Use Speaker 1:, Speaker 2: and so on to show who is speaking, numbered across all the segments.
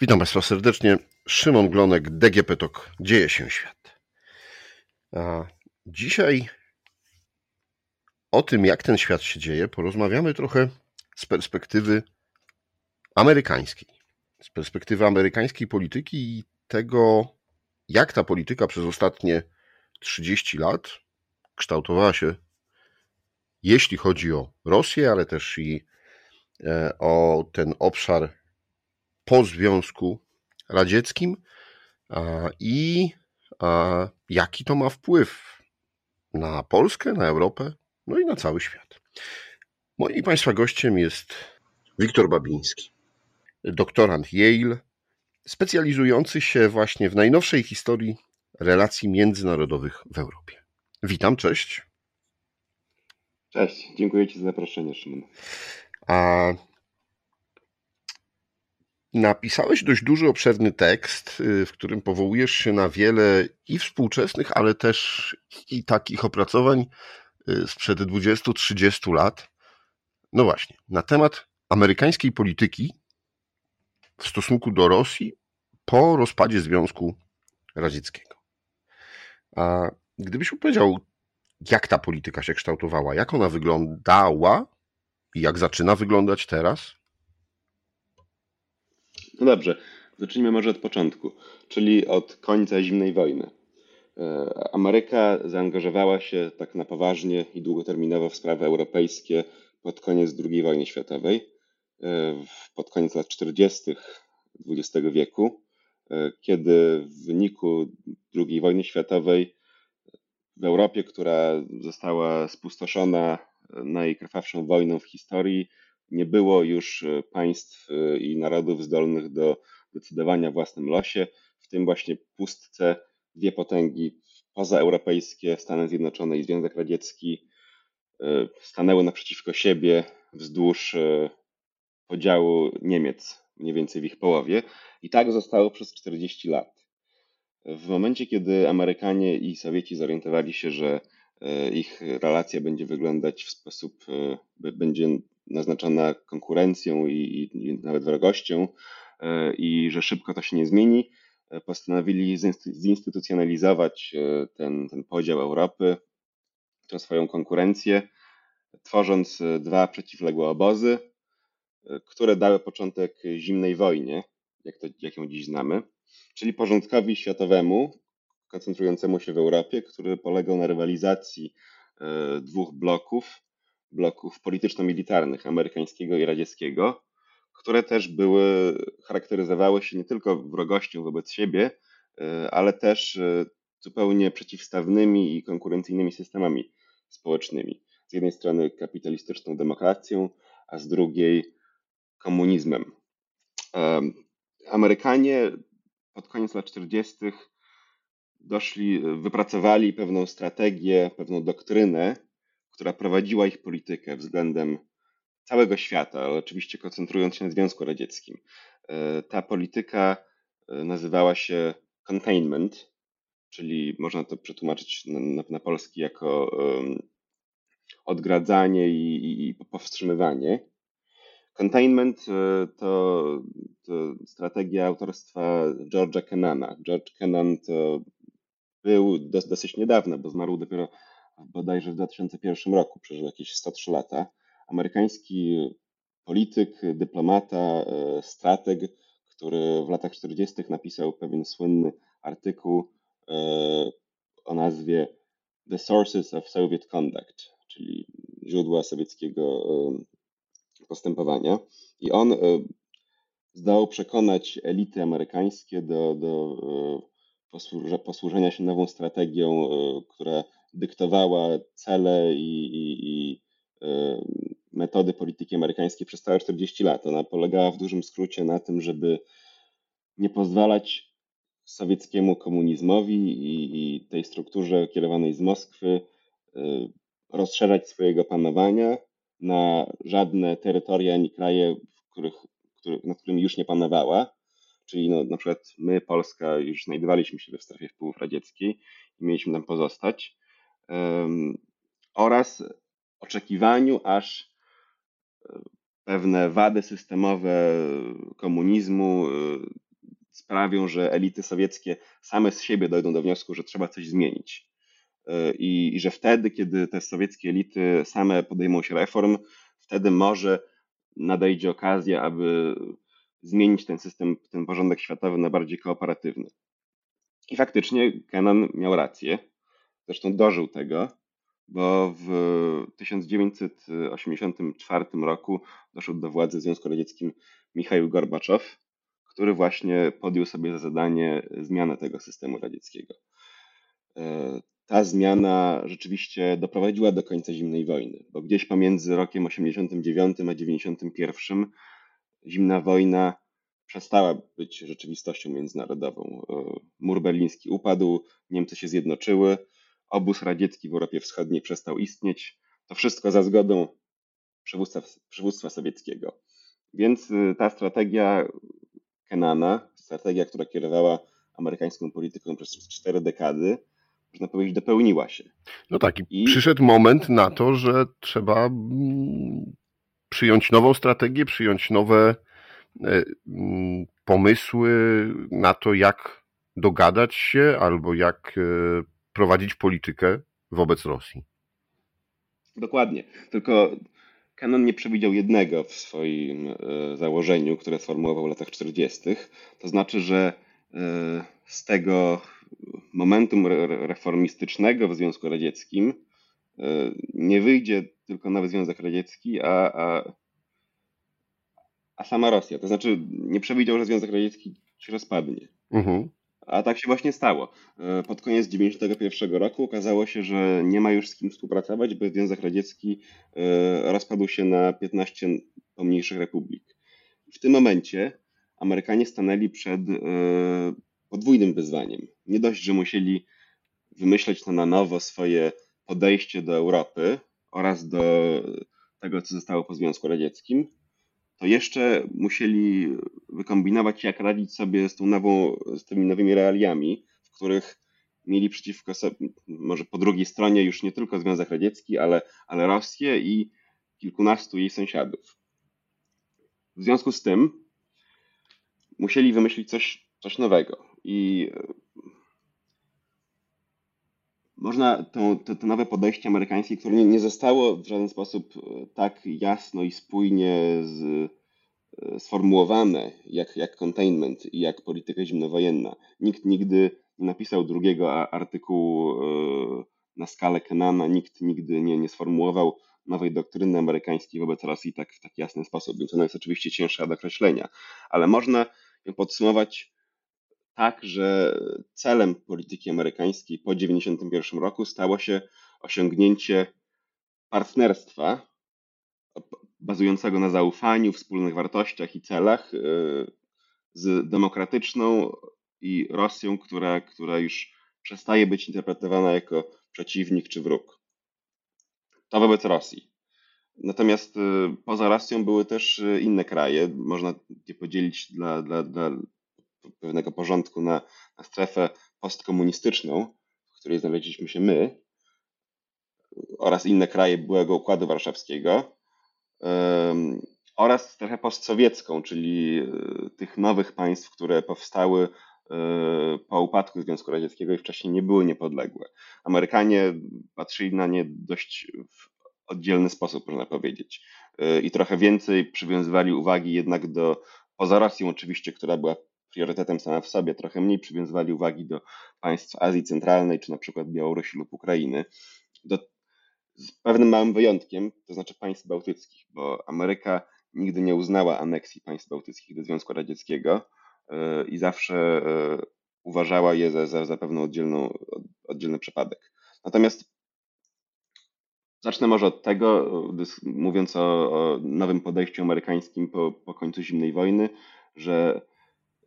Speaker 1: Witam Państwa serdecznie. Szymon Glonek, DGP TOK. Dzieje się świat. A dzisiaj o tym, jak ten świat się dzieje, porozmawiamy trochę z perspektywy amerykańskiej. Z perspektywy amerykańskiej polityki i tego, jak ta polityka przez ostatnie 30 lat kształtowała się, jeśli chodzi o Rosję, ale też i e, o ten obszar po Związku Radzieckim i jaki to ma wpływ na Polskę, na Europę, no i na cały świat. Moim Państwa gościem jest Wiktor Babiński, doktorant Yale, specjalizujący się właśnie w najnowszej historii relacji międzynarodowych w Europie. Witam, cześć.
Speaker 2: Cześć, dziękuję Ci za zaproszenie, Szymon.
Speaker 1: A Napisałeś dość duży, obszerny tekst, y, w którym powołujesz się na wiele i współczesnych, ale też i takich opracowań y, sprzed 20-30 lat. No właśnie, na temat amerykańskiej polityki w stosunku do Rosji po rozpadzie Związku Radzieckiego. A gdybyś opowiedział, jak ta polityka się kształtowała, jak ona wyglądała i jak zaczyna wyglądać teraz?
Speaker 2: No dobrze, zacznijmy może od początku, czyli od końca zimnej wojny. E, Ameryka zaangażowała się tak na poważnie i długoterminowo w sprawy europejskie pod koniec II wojny światowej, e, pod koniec lat 40. XX wieku, e, kiedy w wyniku II wojny światowej w Europie, która została spustoszona najkrwawszą wojną w historii, nie było już e, państw e, i narodów zdolnych do decydowania o własnym losie, w tym właśnie pustce dwie potęgi pozaeuropejskie, Stany Zjednoczone i Związek Radziecki, e, stanęły naprzeciwko siebie wzdłuż podziału Niemiec, mniej więcej w ich połowie. I tak zostało przez 40 lat. W momencie, kiedy Amerykanie i Sowieci zorientowali się, że ich relacja będzie wyglądać w sposób, będzie naznaczona konkurencją i, i nawet wrogością e, i że szybko to się nie zmieni, e, postanowili zinstytucjonalizować e, ten, ten podział Europy, tę swoją konkurencję, tworząc dwa przeciwległe obozy, które dały początek zimnej wojnie, jak, to, jak ją dziś znamy, czyli porządkowi światowemu, koncentrującemu się w Europie, który polegał na rywalizacji dwóch bloków, bloków polityczno-militarnych amerykańskiego i radzieckiego, które też były, charakteryzowały się nie tylko wrogością wobec siebie, e, ale też e, zupełnie przeciwstawnymi i konkurencyjnymi systemami społecznymi. Z jednej strony kapitalistyczną demokracją, a z drugiej komunizmem. E, Amerykanie pod koniec lat 40. doszli, wypracowali pewną strategię, pewną doktrynę, która prowadziła ich politykę względem całego świata, ale oczywiście koncentrując się na Związku Radzieckim. E, ta polityka e, nazywała się containment, czyli można to przetłumaczyć na, na, na polski jako um, odgradzanie i, i, i, powstrzymywanie. Containment e, to, to strategia autorstwa George'a Kennana. George Kennan to był dosyć niedawno, bo zmarł dopiero bodajże w 2001 roku, przeżył jakieś 103 lata. Amerykański polityk, dyplomata, e, strateg, który w latach 40. napisał pewien słynny artykuł e, o nazwie The Sources of Soviet Conduct, czyli źródła sowieckiego e, postępowania. I on zdołał przekonać elity amerykańskie do, do posłużenia się nową strategią, która dyktowała cele i, i, i e, metody polityki amerykańskiej przez całe 40 lat. Ona polegała w dużym skrócie na tym, żeby nie pozwalać sowieckiemu komunizmowi i, i tej strukturze kierowanej z Moskwy e, rozszerzać swojego panowania na żadne terytoria ani kraje, w których, który, nad którymi już nie panowała. Czyli no, na przykład my, Polska, już znajdowaliśmy się w strefie wpływów radzieckiej i mieliśmy tam pozostać oraz oczekiwaniu, aż e, pewne wady systemowe komunizmu e, sprawią, że elity sowieckie same z siebie dojdą do wniosku, że trzeba coś zmienić. I, i że wtedy, kiedy te sowieckie elity same podejmą się reform, wtedy może nadejdzie okazja, aby zmienić ten system, ten porządek światowy na bardziej kooperatywny. I faktycznie Kennan miał rację, zresztą dożył tego, bo w 1984 roku doszedł do władzy w Związku Radzieckim Michał Gorbaczow, który właśnie podjął sobie za zadanie zmianę tego systemu radzieckiego. E, ta zmiana rzeczywiście doprowadziła do końca zimnej wojny, bo gdzieś pomiędzy rokiem 89 a 91 zimna wojna przestała być rzeczywistością międzynarodową. E, mur berliński upadł, Niemcy się zjednoczyły, obóz radziecki w Europie Wschodniej przestał istnieć. To wszystko za zgodą przywództwa, przywództwa sowieckiego. Więc y, ta strategia Kenana, strategia, która kierowała amerykańską polityką przez cztery dekady, można powiedzieć, dopełniła się.
Speaker 1: No tak, i, I przyszedł moment na to, że trzeba mm, przyjąć nową strategię, przyjąć nowe e, mm, pomysły na to, jak dogadać się albo jak e, prowadzić politykę wobec Rosji.
Speaker 2: Dokładnie. Tylko Canon nie przewidział jednego w swoim e, założeniu, które sformułował w latach 40. To znaczy, że z tego momentum reformistycznego w Związku Radzieckim e, nie wyjdzie tylko nowy Związek Radziecki, a, a, a sama Rosja. To znaczy nie przewidział, że Związek Radziecki się rozpadnie. Mhm. A tak się właśnie stało. E, pod koniec 1991 roku okazało się, że nie ma już z kim współpracować, bo Związek Radziecki e, rozpadł się na 15 pomniejszych republik. W tym momencie Amerykanie stanęli przed podwójnym wyzwaniem. Nie dość, że musieli wymyśleć na nowo swoje podejście do Europy oraz do tego, co zostało po Związku Radzieckim, to jeszcze musieli wykombinować, jak radzić sobie z, tą nową, z tymi nowymi realiami, w których mieli przeciwko sobie, może po drugiej stronie już nie tylko Związek Radziecki, ale, ale Rosję i kilkunastu jej sąsiadów. W związku z tym musieli wymyślić coś, coś nowego. I można to, to, to, nowe podejście amerykańskie, które nie, nie zostało w żaden sposób e, tak jasno i spójnie z, e, sformułowane jak, jak containment i jak polityka zimnowojenna. Nikt nigdy nie napisał drugiego artykułu na skalę Kenana, nikt nigdy nie, nie sformułował nowej doktryny amerykańskiej wobec Rosji tak, w taki jasny sposób, więc ona jest oczywiście cięższa do określenia, ale można ją podsumować tak, że celem polityki amerykańskiej po 1991 roku stało się osiągnięcie partnerstwa bazującego na zaufaniu, wspólnych wartościach i celach e, z demokratyczną i Rosją, która, która już przestaje być interpretowana jako przeciwnik czy wróg. To wobec Rosji. Natomiast e, poza Rosją były też e, inne kraje. Można je podzielić dla, dla, dla pewnego porządku na, na strefę postkomunistyczną, w której znaleźliśmy się my, oraz inne kraje byłego Układu Warszawskiego, oraz strefę postsowiecką, czyli e, tych nowych państw, które powstały e, po upadku Związku Radzieckiego i wcześniej nie były niepodległe. Amerykanie patrzyli na nie dość w oddzielny sposób, można powiedzieć. E, I trochę więcej przywiązywali uwagi jednak do, poza Rosją oczywiście, która była priorytetem sama w sobie, trochę mniej przywiązywali uwagi do państw Azji Centralnej, czy na przykład Białorusi lub Ukrainy. Do, z pewnym małym wyjątkiem, to znaczy państw bałtyckich, bo Ameryka nigdy nie uznała aneksji państw bałtyckich do Związku Radzieckiego yy, i zawsze yy, uważała je za, za, za pewną oddzielną, oddzielny przypadek. Natomiast zacznę może od tego, mówiąc o, o nowym podejściu amerykańskim po, po końcu zimnej wojny, że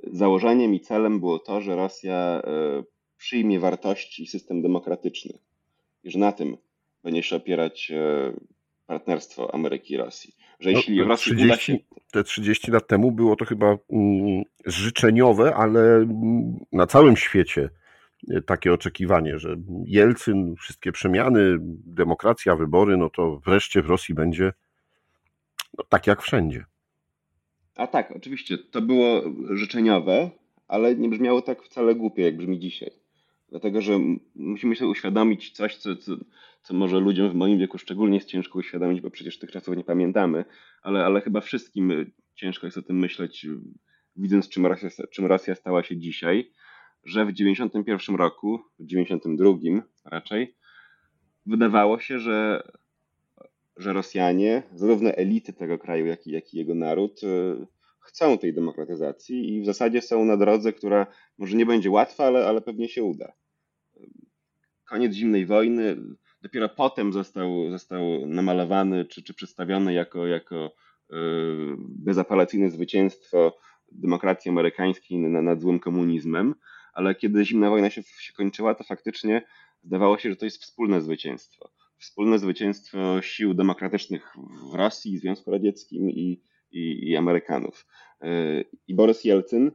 Speaker 2: założeniem i celem było to, że Rosja e, przyjmie wartości i system demokratyczny i że na tym będzie się opierać e, partnerstwo Ameryki i Rosji. Że
Speaker 1: no, jeśli no, Rosji 30, uda się... Te 30 lat temu było to chyba mm, życzeniowe, ale mm, na całym świecie e, takie oczekiwanie, że Jelcyn, wszystkie przemiany, demokracja, wybory, no to wreszcie w Rosji będzie no, tak jak wszędzie.
Speaker 2: A tak, oczywiście, to było życzeniowe, ale nie brzmiało tak wcale głupie, jak brzmi dzisiaj. Dlatego, że musimy sobie uświadomić coś, co, co, co może ludziom w moim wieku szczególnie jest ciężko uświadomić, bo przecież tych czasów nie pamiętamy, ale, ale chyba wszystkim ciężko jest o tym myśleć, widząc czym Rosja, czym Rosja stała się dzisiaj, że w 91 roku, w 92 raczej, wydawało się, że, że Rosjanie, zarówno elity tego kraju, jak i, jak i jego naród, y, chcą tej demokratyzacji i w zasadzie są na drodze, która może nie będzie łatwa, ale, ale pewnie się uda. Koniec zimnej wojny, dopiero potem został, został namalowany czy, czy przedstawiony jako, jako y, bezapelacyjne zwycięstwo demokracji amerykańskiej nad złym komunizmem, ale kiedy zimna wojna się, się kończyła, to faktycznie zdawało się, że to jest wspólne zwycięstwo. Wspólne zwycięstwo sił demokratycznych w Rosji, Związku Radzieckim i, i, i Amerykanów. Y, I Borys Jelcyn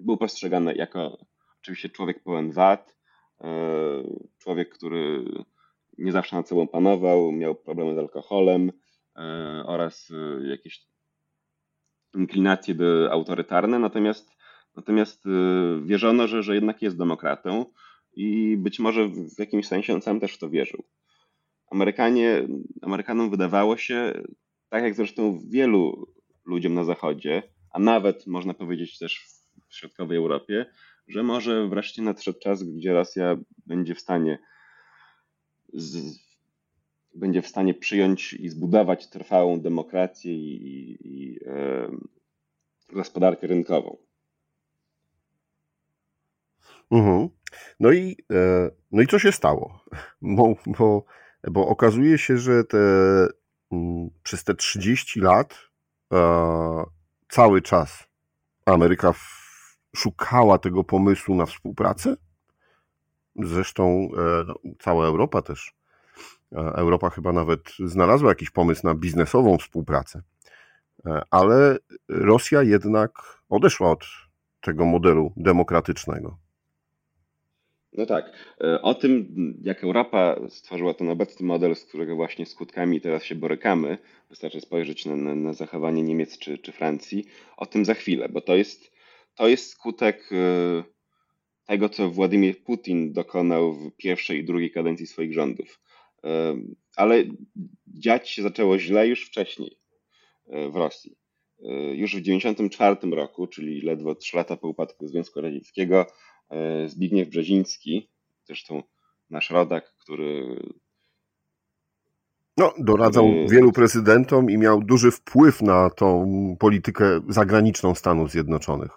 Speaker 2: był postrzegany jako oczywiście człowiek pełen wad, y, człowiek, który nie zawsze nad sobą panował, miał problemy z alkoholem y, oraz jakieś inklinacje do autorytarne, natomiast, natomiast wierzono, że, że jednak jest demokratą i być może w jakimś sensie on sam też w to wierzył. Amerykanie, Amerykanom wydawało się, tak jak zresztą wielu ludziom na Zachodzie, a nawet można powiedzieć też w środkowej Europie, że może wreszcie nadszedł czas, gdzie Rosja będzie w stanie z, będzie w stanie przyjąć i zbudować trwałą demokrację i, i, i e, gospodarkę rynkową.
Speaker 1: Mhm. No, i, e, no i co się stało? Bo, bo, bo okazuje się, że te, mm, przez te 30 lat e, cały czas Ameryka szukała tego pomysłu na współpracę. Zresztą e, no, cała Europa też. Europa chyba nawet znalazła jakiś pomysł na biznesową współpracę. Ale Rosja jednak odeszła od tego modelu demokratycznego.
Speaker 2: No tak. E, o tym, jak Europa stworzyła ten obecny model, z którego właśnie skutkami teraz się borykamy, wystarczy spojrzeć na, na, na zachowanie Niemiec czy, czy Francji, o tym za chwilę, bo to jest, to jest skutek e, tego, co Władimir Putin dokonał w pierwszej i drugiej kadencji swoich rządów. E, ale dziać się zaczęło źle już wcześniej w Rosji. Już w 1994 roku, czyli ledwo 3 lata po upadku Związku Radzieckiego, Zbigniew Brzeziński, zresztą nasz rodak, który.
Speaker 1: No, doradzał który... wielu prezydentom i miał duży wpływ na tą politykę zagraniczną Stanów Zjednoczonych.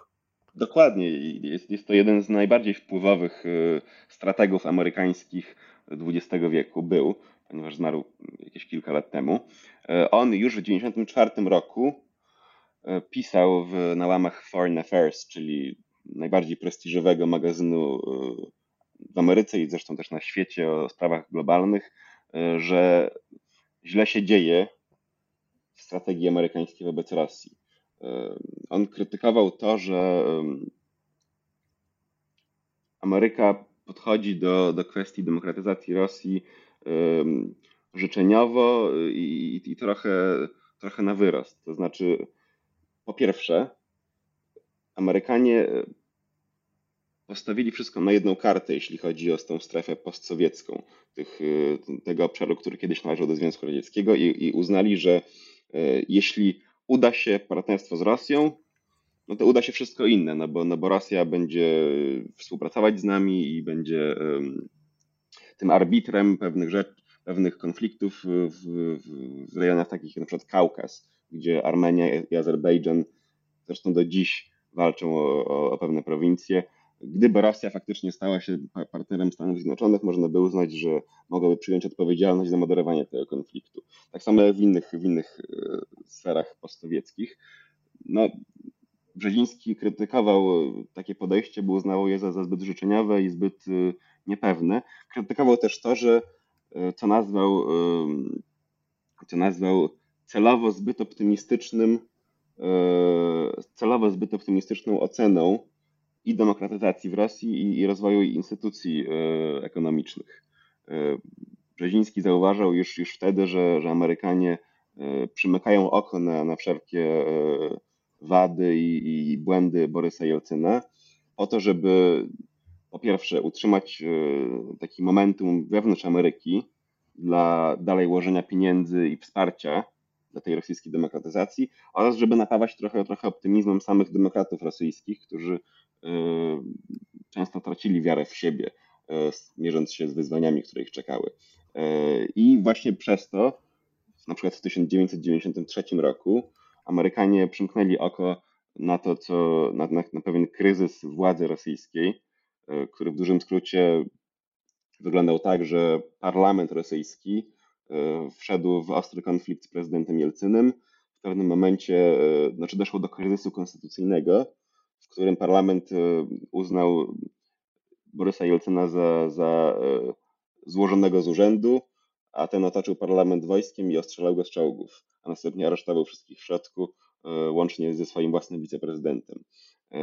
Speaker 2: Dokładnie. Jest, jest to jeden z najbardziej wpływowych e, strategów amerykańskich XX wieku. Był, ponieważ zmarł jakieś kilka lat temu. E, on już w 1994 roku pisał w, na łamach Foreign Affairs, czyli najbardziej prestiżowego magazynu e, w Ameryce i zresztą też na świecie o sprawach globalnych, e, że źle się dzieje w strategii amerykańskiej wobec Rosji. E, on krytykował to, że Ameryka podchodzi do, do kwestii demokratyzacji Rosji życzeniowo i, i trochę, trochę na wyrost. To znaczy, po pierwsze, Amerykanie e, postawili wszystko na jedną kartę, jeśli chodzi o tą strefę postsowiecką, tych, e, tego obszaru, który kiedyś należał do Związku Radzieckiego i, i uznali, że e, jeśli uda się partnerstwo z Rosją, no to uda się wszystko inne, no bo, no bo Rosja będzie współpracować z nami i będzie um, tym arbitrem pewnych rzeczy, pewnych konfliktów w, w, w rejonach takich jak na przykład Kaukaz, gdzie Armenia i Azerbejdżan zresztą do dziś walczą o, o, o pewne prowincje. Gdyby Rosja faktycznie stała się partnerem Stanów Zjednoczonych, można by uznać, że mogłaby przyjąć odpowiedzialność za moderowanie tego konfliktu. Tak samo w innych, w innych e, sferach postsowieckich. No, Brzeziński krytykował takie podejście, bo uznawał je za, za zbyt życzeniowe i zbyt e, niepewne. Krytykował też to, że e, co nazwał, co nazwał celowo zbyt optymistycznym celowo zbyt optymistyczną oceną i demokratyzacji w Rosji i, i rozwoju instytucji e, ekonomicznych. E, Brzeziński zauważał już, już wtedy, że, że Amerykanie przymykają oko na, na wszelkie wady i, i błędy Borysa Jelcyna, po to, żeby po pierwsze utrzymać e, taki momentum wewnątrz Ameryki dla dalej łożenia pieniędzy i wsparcia dla tej rosyjskiej demokratyzacji oraz żeby napawać trochę, trochę optymizmem samych demokratów rosyjskich, którzy e, często tracili wiarę w siebie, e, mierząc się z wyzwaniami, które ich czekały. I właśnie przez to, na przykład w 1993 roku, Amerykanie przymknęli oko na to, co na, na, na pewien kryzys władzy rosyjskiej, e, który w dużym skrócie wyglądał tak, że parlament rosyjski e, wszedł w ostry konflikt z prezydentem Jelcynem. W pewnym momencie, e, znaczy doszło do kryzysu konstytucyjnego, w którym parlament uznał Borysa Jelcyna za, za złożonego z urzędu, a ten otoczył parlament wojskiem i ostrzelał go z czołgów, a następnie aresztował wszystkich w środku, e, łącznie ze swoim własnym wiceprezydentem. E,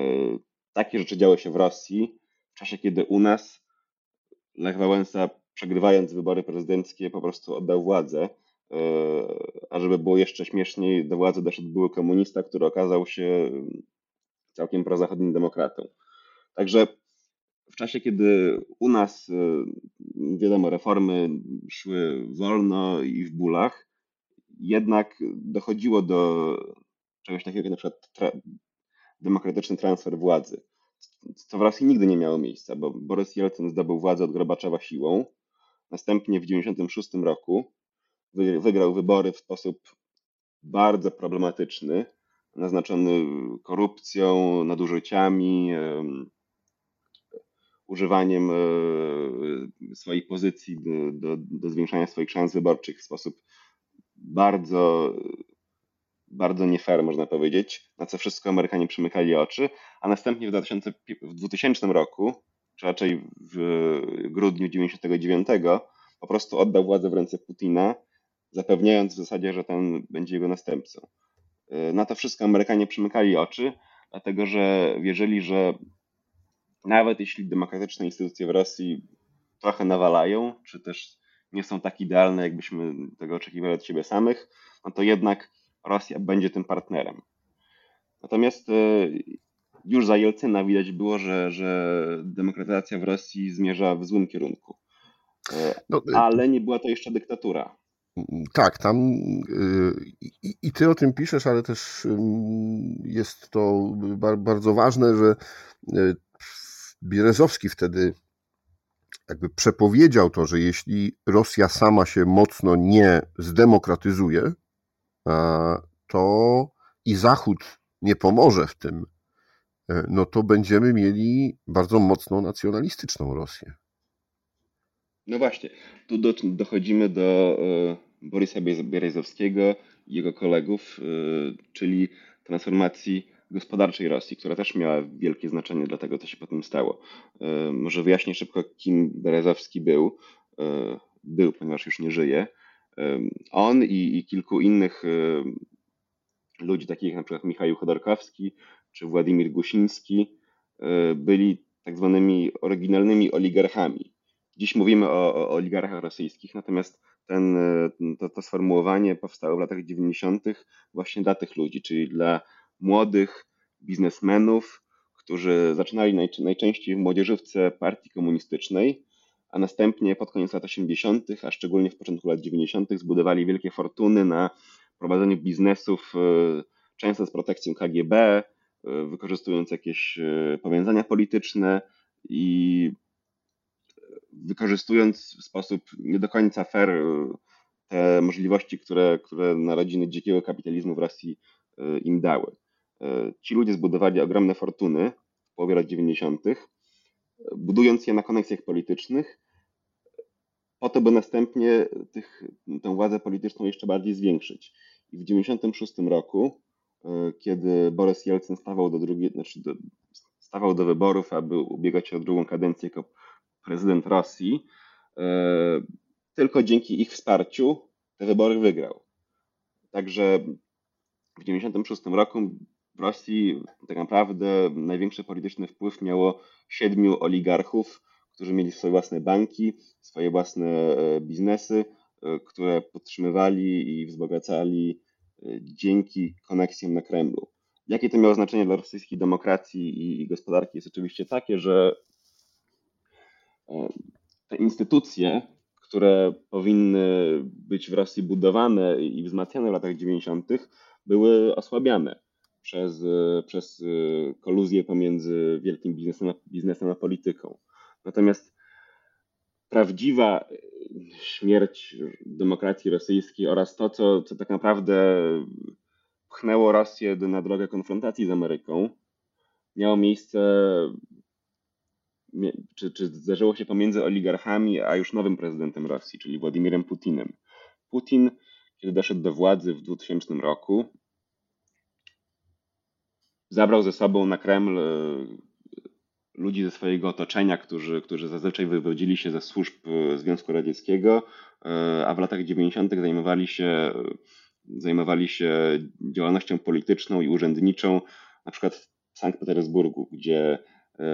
Speaker 2: takie rzeczy działy się w Rosji w czasie, kiedy u nas Lech Wałęsa, przegrywając wybory prezydenckie, po prostu oddał władzę. E, a żeby było jeszcze śmieszniej, do władzy doszedł były komunista, który okazał się całkiem prozachodnim demokratą. Także w czasie, kiedy u nas, y, wiadomo, reformy szły wolno i w bólach, jednak dochodziło do czegoś takiego jak na przykład tra demokratyczny transfer władzy, co w Rosji nigdy nie miało miejsca, bo Borys Jelcyn zdobył władzę od Gorbaczowa siłą, następnie w 1996 roku wygrał wybory w sposób bardzo problematyczny, naznaczony korupcją, nadużyciami, używaniem e, swojej pozycji do, do, do zwiększania swoich szans wyborczych w sposób bardzo, bardzo nie fair, można powiedzieć, na co wszystko Amerykanie przymykali oczy, a następnie w, 2000, w 2000 roku, czy raczej w grudniu 99, po prostu oddał władzę w ręce Putina, zapewniając w zasadzie, że ten będzie jego następcą. E, na to wszystko Amerykanie przymykali oczy, dlatego że wierzyli, że nawet jeśli demokratyczne instytucje w Rosji trochę nawalają, czy też nie są tak idealne, jakbyśmy tego oczekiwali od siebie samych, no to jednak Rosja będzie tym partnerem. Natomiast e, już za Jelcyna widać było, że, że demokratyzacja w Rosji zmierza w złym kierunku. E, no, e, ale nie była to jeszcze dyktatura.
Speaker 1: Tak, tam i, i, ty o tym piszesz, ale też jest to bardzo ważne, że Bierezowski wtedy jakby przepowiedział to, że jeśli Rosja sama się mocno nie zdemokratyzuje, to i Zachód nie pomoże w tym, no to będziemy mieli bardzo mocno nacjonalistyczną Rosję.
Speaker 2: No właśnie, tu do, dochodzimy do e, Borysa Bierezowskiego i jego kolegów, e, czyli transformacji gospodarczej Rosji, która też miała wielkie znaczenie dla tego, co się potem stało. E, może wyjaśnię szybko, kim Berezowski był. E, był, ponieważ już nie żyje. E, on i, i kilku innych ludzi, takich jak na przykład Michał Chodorkowski czy Władimir Gusiński, byli tak zwanymi oryginalnymi oligarchami. Dziś mówimy o, o oligarchach rosyjskich, natomiast ten, to, to sformułowanie powstało w latach 90. właśnie dla tych ludzi, czyli dla młodych biznesmenów, którzy zaczynali najczęściej w młodzieżówce partii komunistycznej, a następnie pod koniec lat 80., a szczególnie w początku lat 90., zbudowali wielkie fortuny na prowadzeniu biznesów, e, często z protekcją KGB, e, wykorzystując jakieś e, powiązania polityczne i wykorzystując w sposób nie do końca fair te możliwości, które, które narodziny dzikiego kapitalizmu w Rosji im dały. E, ci ludzie zbudowali ogromne fortuny w połowie lat 90., budując je na koneksjach politycznych, po to, by następnie tych, tę władzę polityczną jeszcze bardziej zwiększyć. I w 96 roku, e, kiedy Borys Jelcyn stawał do, drugiej, znaczy do, stawał do wyborów, aby ubiegać się o drugą kadencję jako prezydent Rosji, e, tylko dzięki ich wsparciu te wybory wygrał. Także w 96 roku w Rosji tak naprawdę największy polityczny wpływ miało siedmiu oligarchów, którzy mieli swoje własne banki, swoje własne e, biznesy, które podtrzymywali i wzbogacali dzięki koneksjom na Kremlu. jakie to miało znaczenie dla rosyjskiej demokracji i gospodarki jest oczywiście takie, że te instytucje, które powinny być w Rosji budowane i wzmacniane w latach 90., były osłabiane przez, przez koluzję pomiędzy wielkim biznesem biznesem a polityką. Natomiast prawdziwa śmierć demokracji rosyjskiej oraz to, co, co tak naprawdę pchnęło Rosję na drogę konfrontacji z Ameryką, miało miejsce, czy, czy zdarzyło się pomiędzy oligarchami, a już nowym prezydentem Rosji, czyli Władimirem Putinem. Putin, kiedy doszedł do władzy w 2000 roku, zabrał ze sobą na Kreml e, ludzi ze swojego otoczenia, którzy, którzy zazwyczaj wywodzili się ze służb e, Związku Radzieckiego, e, a w latach 90. zajmowali się zajmowali się działalnością polityczną i urzędniczą, na przykład w Sankt Petersburgu, gdzie e,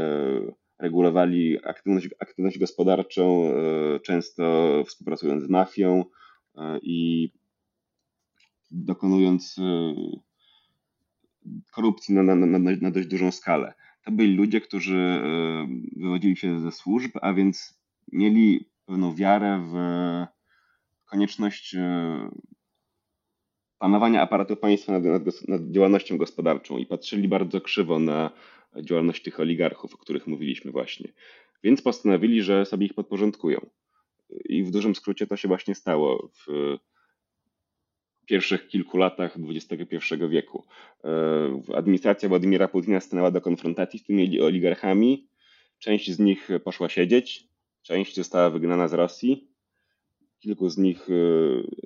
Speaker 2: regulowali aktywność, aktywność gospodarczą, e, często współpracując z mafią e, i dokonując korupcji na, na, na, na dość dużą skalę. To byli ludzie, którzy wywodzili się ze służb, a więc mieli pewną wiarę w konieczność panowania aparatu państwa nad, nad, nad, działalnością gospodarczą i patrzyli bardzo krzywo na działalność tych oligarchów, o których mówiliśmy właśnie. Więc postanowili, że sobie ich podporządkują. I w dużym skrócie to się właśnie stało w pierwszych kilku latach XXI wieku. Administracja Władimira Putina stanęła do konfrontacji z tymi oligarchami. Część z nich poszła siedzieć, część została wygnana z Rosji. Kilku z nich e,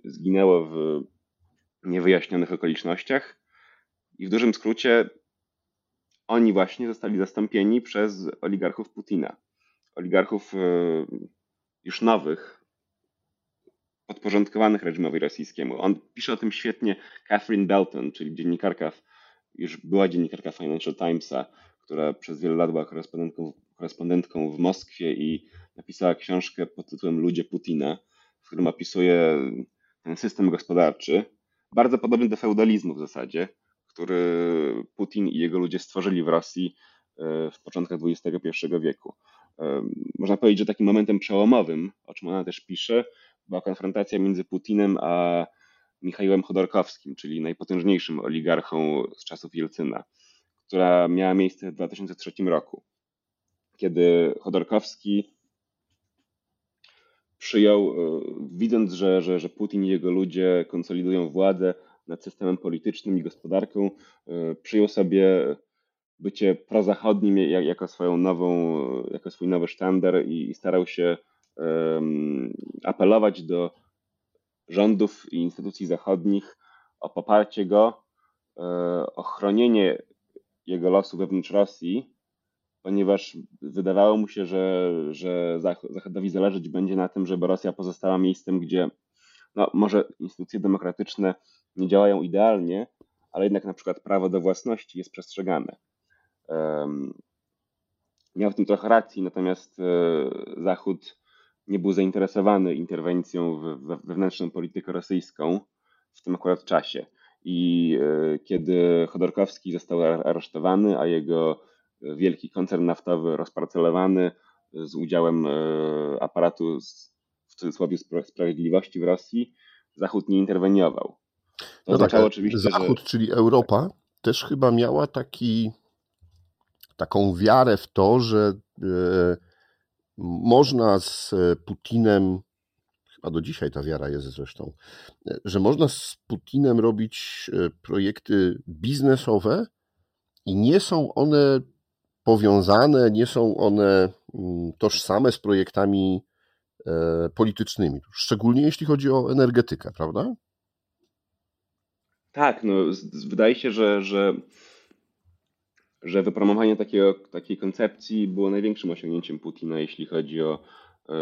Speaker 2: zginęło w niewyjaśnionych okolicznościach. I w dużym skrócie oni właśnie zostali zastąpieni przez oligarchów Putina. Oligarchów e, już nowych, podporządkowanych reżimowi rosyjskiemu. On pisze o tym świetnie Catherine Belton, czyli dziennikarka, już była dziennikarka Financial Timesa, która przez wiele lat była korespondentką, korespondentką w Moskwie i napisała książkę pod tytułem Ludzie Putina, w którym opisuje ten system gospodarczy, bardzo podobny do feudalizmu w zasadzie, który Putin i jego ludzie stworzyli w Rosji e, w początkach XXI wieku. E, można powiedzieć, że takim momentem przełomowym, o czym ona też pisze, była konfrontacja między Putinem a Michałem Chodorkowskim, czyli najpotężniejszym oligarchą z czasów Jelcyna, która miała miejsce w 2003 roku, kiedy Chodorkowski przyjął, e, widząc, że, że, że Putin i jego ludzie konsolidują władzę nad systemem politycznym i gospodarką, e, przyjął sobie bycie prozachodnim jako swoją nową, jako swój nowy sztandar i starał się apelować do rządów i instytucji zachodnich o poparcie go, e, o chronienie jego losu wewnątrz Rosji ponieważ wydawało mu się, że, że Zachodowi zależeć będzie na tym, żeby Rosja pozostała miejscem, gdzie no, może instytucje demokratyczne nie działają idealnie, ale jednak na przykład prawo do własności jest przestrzegane. Miał w tym trochę racji, natomiast e, Zachód nie był zainteresowany interwencją w wewnętrzną politykę rosyjską w tym akurat czasie. I e, kiedy Chodorkowski został aresztowany, a jego wielki koncern naftowy rozparcelowany z udziałem e, aparatu w cudzysłowie sprawiedliwości w Rosji, Zachód nie interweniował.
Speaker 1: To no tak, oczywiście, Zachód, że... czyli Europa, też chyba miała taki, taką wiarę w to, że e, można z Putinem, chyba do dzisiaj ta wiara jest zresztą, e, że można z Putinem robić projekty biznesowe i nie są one powiązane, nie są one mm, tożsame z projektami e, politycznymi, szczególnie jeśli chodzi o energetykę, prawda?
Speaker 2: Tak, no, wydaje się, że, że, że wypromowanie takiego, takiej koncepcji było największym osiągnięciem Putina, jeśli chodzi o e,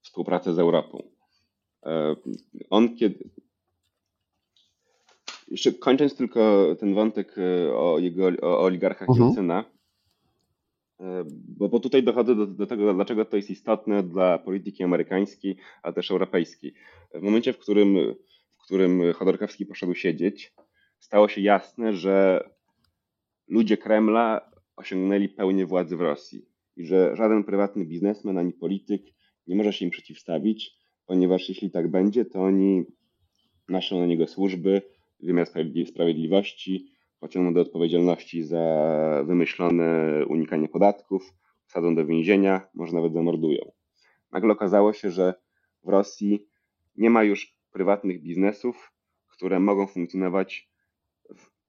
Speaker 2: współpracę z Europą. E, on kiedy. Jeszcze kończąc tylko ten wątek e, o jego o oligarchach mhm. -huh. Bo, bo tutaj dochodzę do, do, tego, dlaczego to jest istotne dla polityki amerykańskiej, a też europejskiej. W momencie, w którym, w którym Chodorkowski poszedł siedzieć, stało się jasne, że ludzie Kremla osiągnęli pełnię władzy w Rosji i że żaden prywatny biznesmen ani polityk nie może się im przeciwstawić, ponieważ jeśli tak będzie, to oni naszą na niego służby, wymiar sprawiedliwości, pociągną do odpowiedzialności za wymyślone unikanie podatków, wsadzą do więzienia, może nawet zamordują. Nagle okazało się, że w Rosji nie ma już prywatnych biznesów, które mogą funkcjonować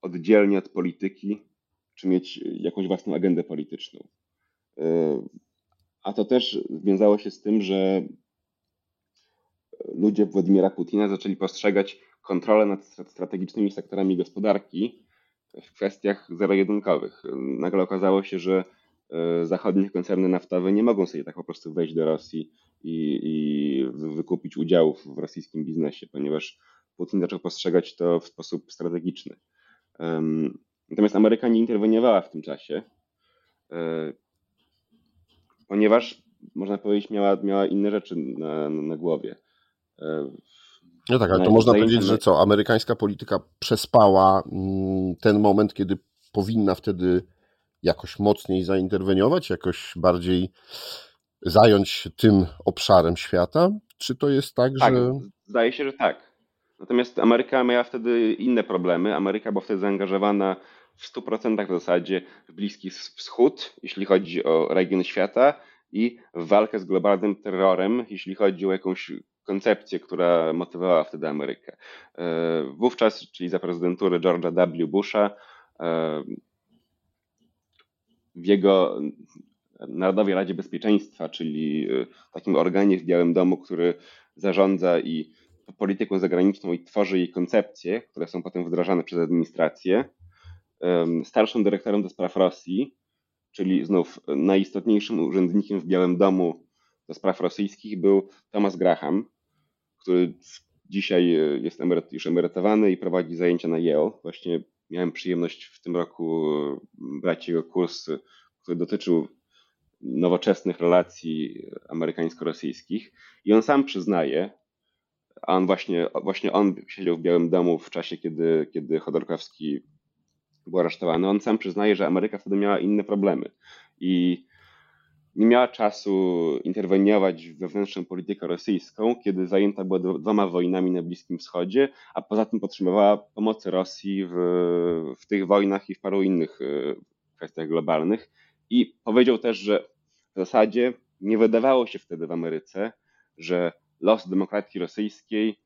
Speaker 2: oddzielnie od polityki, czy mieć jakąś własną agendę polityczną. A to też wiązało się z tym, że ludzie Władimira Putina zaczęli postrzegać kontrolę nad strategicznymi sektorami gospodarki w kwestiach zero-jedynkowych. Nagle okazało się, że e, zachodnie koncerny naftowe nie mogą sobie tak po prostu wejść do Rosji i, i wykupić udziałów w rosyjskim biznesie, ponieważ Putin zaczął postrzegać to w sposób strategiczny. Natomiast Ameryka nie interweniowała w tym czasie, e, ponieważ można powiedzieć, miała, miała inne rzeczy na, na głowie.
Speaker 1: E, no tak, ale to można powiedzieć, że co, amerykańska polityka przespała mm, ten moment, kiedy powinna wtedy jakoś mocniej zainterweniować, jakoś bardziej zająć się tym obszarem świata? Czy to jest tak,
Speaker 2: tak
Speaker 1: że.
Speaker 2: Zdaje się, że tak. Natomiast Ameryka miała wtedy inne problemy. Ameryka była wtedy zaangażowana w 100% w zasadzie w Bliski Wschód, jeśli chodzi o region świata, i walkę z globalnym terrorem, jeśli chodzi o jakąś koncepcję, która motywowała wtedy Amerykę. E, wówczas, czyli za prezydentury George'a W. Busha, e, w jego Narodowej Radzie Bezpieczeństwa, czyli e, takim organie w Białym Domu, który zarządza i polityką zagraniczną i tworzy jej koncepcje, które są potem wdrażane przez administrację. Starszym dyrektorem do spraw Rosji, czyli znów najistotniejszym urzędnikiem w Białym Domu do spraw rosyjskich był Thomas Graham, który dzisiaj jest już emerytowany i prowadzi zajęcia na Yale. Właśnie miałem przyjemność w tym roku brać jego kurs, który dotyczył nowoczesnych relacji amerykańsko-rosyjskich. I on sam przyznaje, a on właśnie, właśnie on siedział w Białym Domu w czasie, kiedy, kiedy Chodorkowski był aresztowany. On sam przyznaje, że Ameryka wtedy miała inne problemy i nie miała czasu interweniować w wewnętrzną politykę rosyjską, kiedy zajęta była dwoma wojnami na Bliskim Wschodzie, a poza tym potrzebowała pomocy Rosji w, w tych wojnach i w paru innych e, kwestiach globalnych. I powiedział też, że w zasadzie nie wydawało się wtedy w Ameryce, że los demokracji rosyjskiej,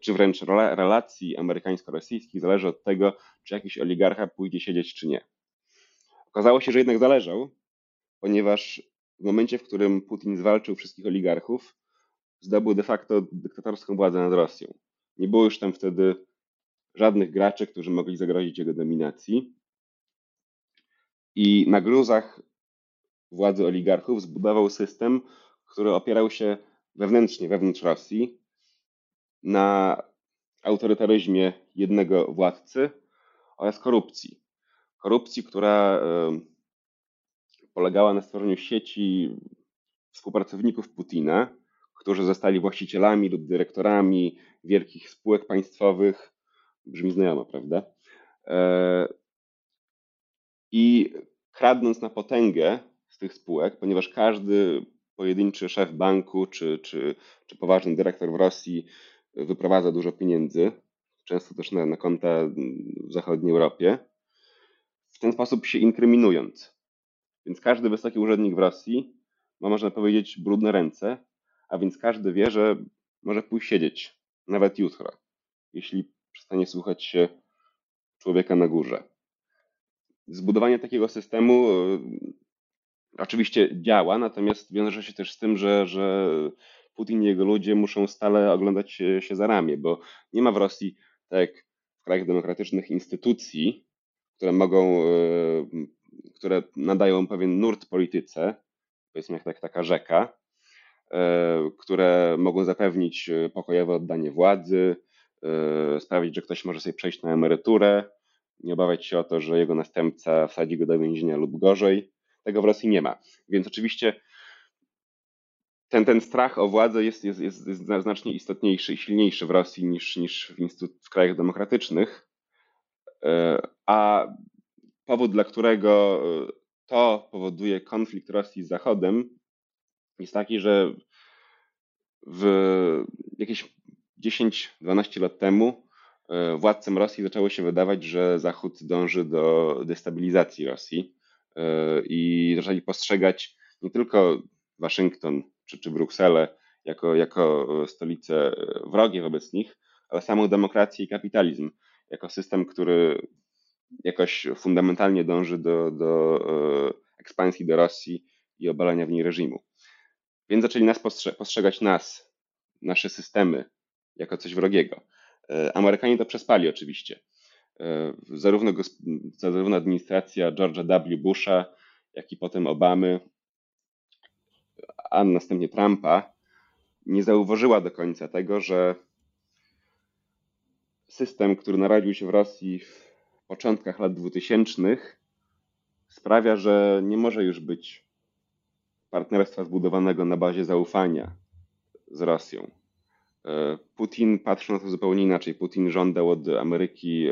Speaker 2: czy wręcz relacji amerykańsko-rosyjskich zależy od tego, czy jakiś oligarcha pójdzie siedzieć, czy nie. Okazało się, że jednak zależał, ponieważ w momencie, w którym Putin zwalczył wszystkich oligarchów, zdobył de facto dyktatorską władzę nad Rosją. Nie było już tam wtedy żadnych graczy, którzy mogli zagrozić jego dominacji. I na gruzach władzy oligarchów zbudował system, który opierał się wewnętrznie, wewnątrz Rosji, na autorytaryzmie jednego władcy oraz korupcji. Korupcji, która polegała na stworzeniu sieci współpracowników Putina, którzy zostali właścicielami lub dyrektorami wielkich spółek państwowych. Brzmi znajomo, prawda? E, I kradnąc na potęgę z tych spółek, ponieważ każdy pojedynczy szef banku czy, czy, czy poważny dyrektor w Rosji wyprowadza dużo pieniędzy, często też na, na konta w zachodniej Europie, w ten sposób się inkryminując. Więc każdy wysoki urzędnik w Rosji ma, można powiedzieć, brudne ręce, a więc każdy wie, że może pójść siedzieć, nawet jutro, jeśli przestanie słuchać się człowieka na górze. Zbudowanie takiego systemu oczywiście działa, natomiast wiąże się też z tym, że, że Putin i jego ludzie muszą stale oglądać się, za ramię, bo nie ma w Rosji, tak jak w krajach demokratycznych, instytucji, które mogą, e, które nadają pewien nurt polityce, powiedzmy jak tak, taka rzeka, e, które mogą zapewnić pokojowe oddanie władzy, e, sprawić, że ktoś może sobie przejść na emeryturę, nie obawiać się o to, że jego następca wsadzi go do więzienia lub gorzej. Tego w Rosji nie ma. Więc oczywiście ten, ten strach o władzę jest, jest, jest, znacznie istotniejszy i silniejszy w Rosji niż, niż w, w krajach demokratycznych. E, a powód, dla którego to powoduje konflikt Rosji z Zachodem, jest taki, że w jakieś 10-12 lat temu e, władcom Rosji zaczęło się wydawać, że Zachód dąży do destabilizacji Rosji e, i zaczęli postrzegać nie tylko Waszyngton czy, czy Brukselę jako, jako stolice wrogie wobec nich, ale samą demokrację i kapitalizm jako system, który jakoś fundamentalnie dąży do, do e, ekspansji do Rosji i obalenia w niej reżimu. Więc zaczęli nas postrzegać nas, nasze systemy, jako coś wrogiego. E, Amerykanie to przespali oczywiście. E, zarówno, zarówno administracja George'a W. Busha, jak i potem Obamy, a następnie Trumpa, nie zauważyła do końca tego, że system, który narodził się w Rosji w początkach lat 2000, sprawia, że nie może już być partnerstwa zbudowanego na bazie zaufania z Rosją. E, Putin patrzy na to zupełnie inaczej. Putin żądał od Ameryki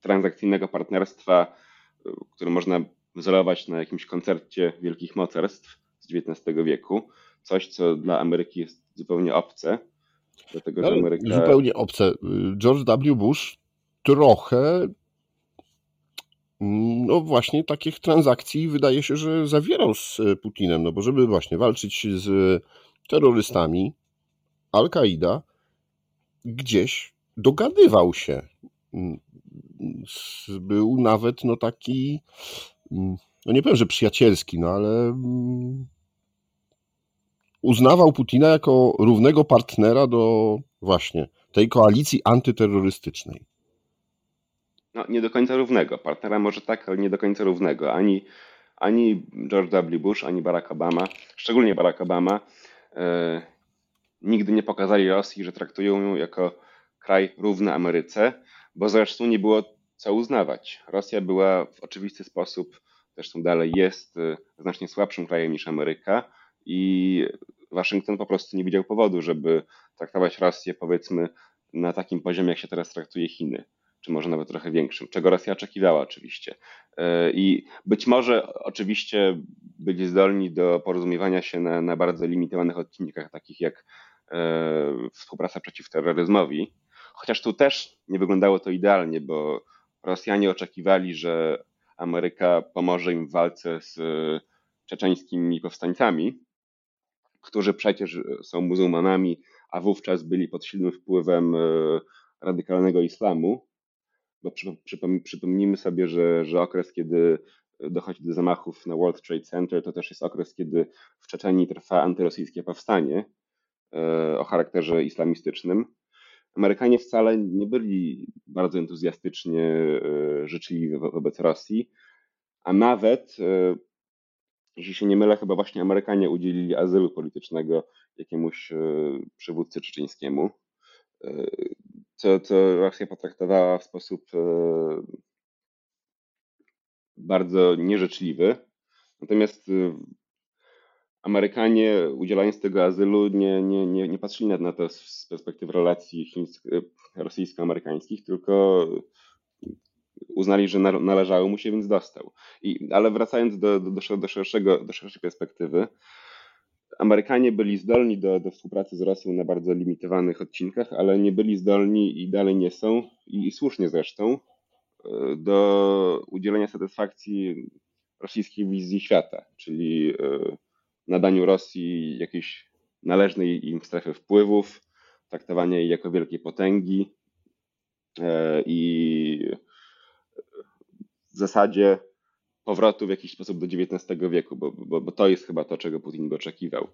Speaker 2: transakcyjnego partnerstwa, e, które można wzorować na jakimś koncercie wielkich mocarstw z XIX wieku. Coś, co dla Ameryki jest zupełnie obce.
Speaker 1: Dlatego, że Ameryka... Zupełnie obce. George W. Bush trochę no właśnie takich transakcji wydaje się, że zawierał z Putinem, no bo żeby właśnie walczyć z terrorystami, Al-Kaida gdzieś dogadywał się. Był nawet no taki, no nie powiem, że przyjacielski, no ale uznawał Putina jako równego partnera do właśnie tej koalicji antyterrorystycznej.
Speaker 2: No, nie do końca równego. Partnera może tak, ale nie do końca równego. Ani, ani George W. Bush, ani Barack Obama, szczególnie Barack Obama, e, nigdy nie pokazali Rosji, że traktują ją jako kraj równy Ameryce, bo zresztą nie było co uznawać. Rosja była w oczywisty sposób, zresztą dalej jest, e, znacznie słabszym krajem niż Ameryka i Waszyngton po prostu nie widział powodu, żeby traktować Rosję powiedzmy na takim poziomie, jak się teraz traktuje Chiny. Czy może nawet trochę większym, czego Rosja oczekiwała oczywiście. E, I być może oczywiście byli zdolni do porozumiewania się na, na bardzo limitowanych odcinkach, takich jak e, współpraca przeciw terroryzmowi, chociaż tu też nie wyglądało to idealnie, bo Rosjanie oczekiwali, że Ameryka pomoże im w walce z czeczeńskimi powstańcami, którzy przecież są muzułmanami, a wówczas byli pod silnym wpływem e, radykalnego islamu bo przypomnijmy sobie, że, że okres, kiedy dochodzi do zamachów na World Trade Center, to też jest okres, kiedy w Czeczeniu trwa antyrosyjskie powstanie e, o charakterze islamistycznym. Amerykanie wcale nie byli bardzo entuzjastycznie e, życzliwi wobec Rosji, a nawet, e, jeśli się nie mylę, chyba właśnie Amerykanie udzielili azylu politycznego jakiemuś przywódcy czeczeńskiemu co, co Rosja potraktowała w sposób e, bardzo nieżyczliwy. Natomiast e, Amerykanie, udzielając tego azylu, nie, nie, nie, nie patrzyli na to z perspektywy relacji rosyjsko-amerykańskich, tylko uznali, że należało mu się, więc dostał. I, ale wracając do, do, do, szerszego, do szerszej perspektywy, Amerykanie byli zdolni do, do współpracy z Rosją na bardzo limitowanych odcinkach, ale nie byli zdolni i dalej nie są, i, i słusznie zresztą, e, do udzielenia satysfakcji rosyjskiej wizji świata, czyli e, nadaniu Rosji jakiejś należnej im strefy wpływów, traktowania jej jako wielkiej potęgi e, i w zasadzie powrotu w jakiś sposób do XIX wieku, bo, bo, bo to jest chyba to, czego Putin by oczekiwał.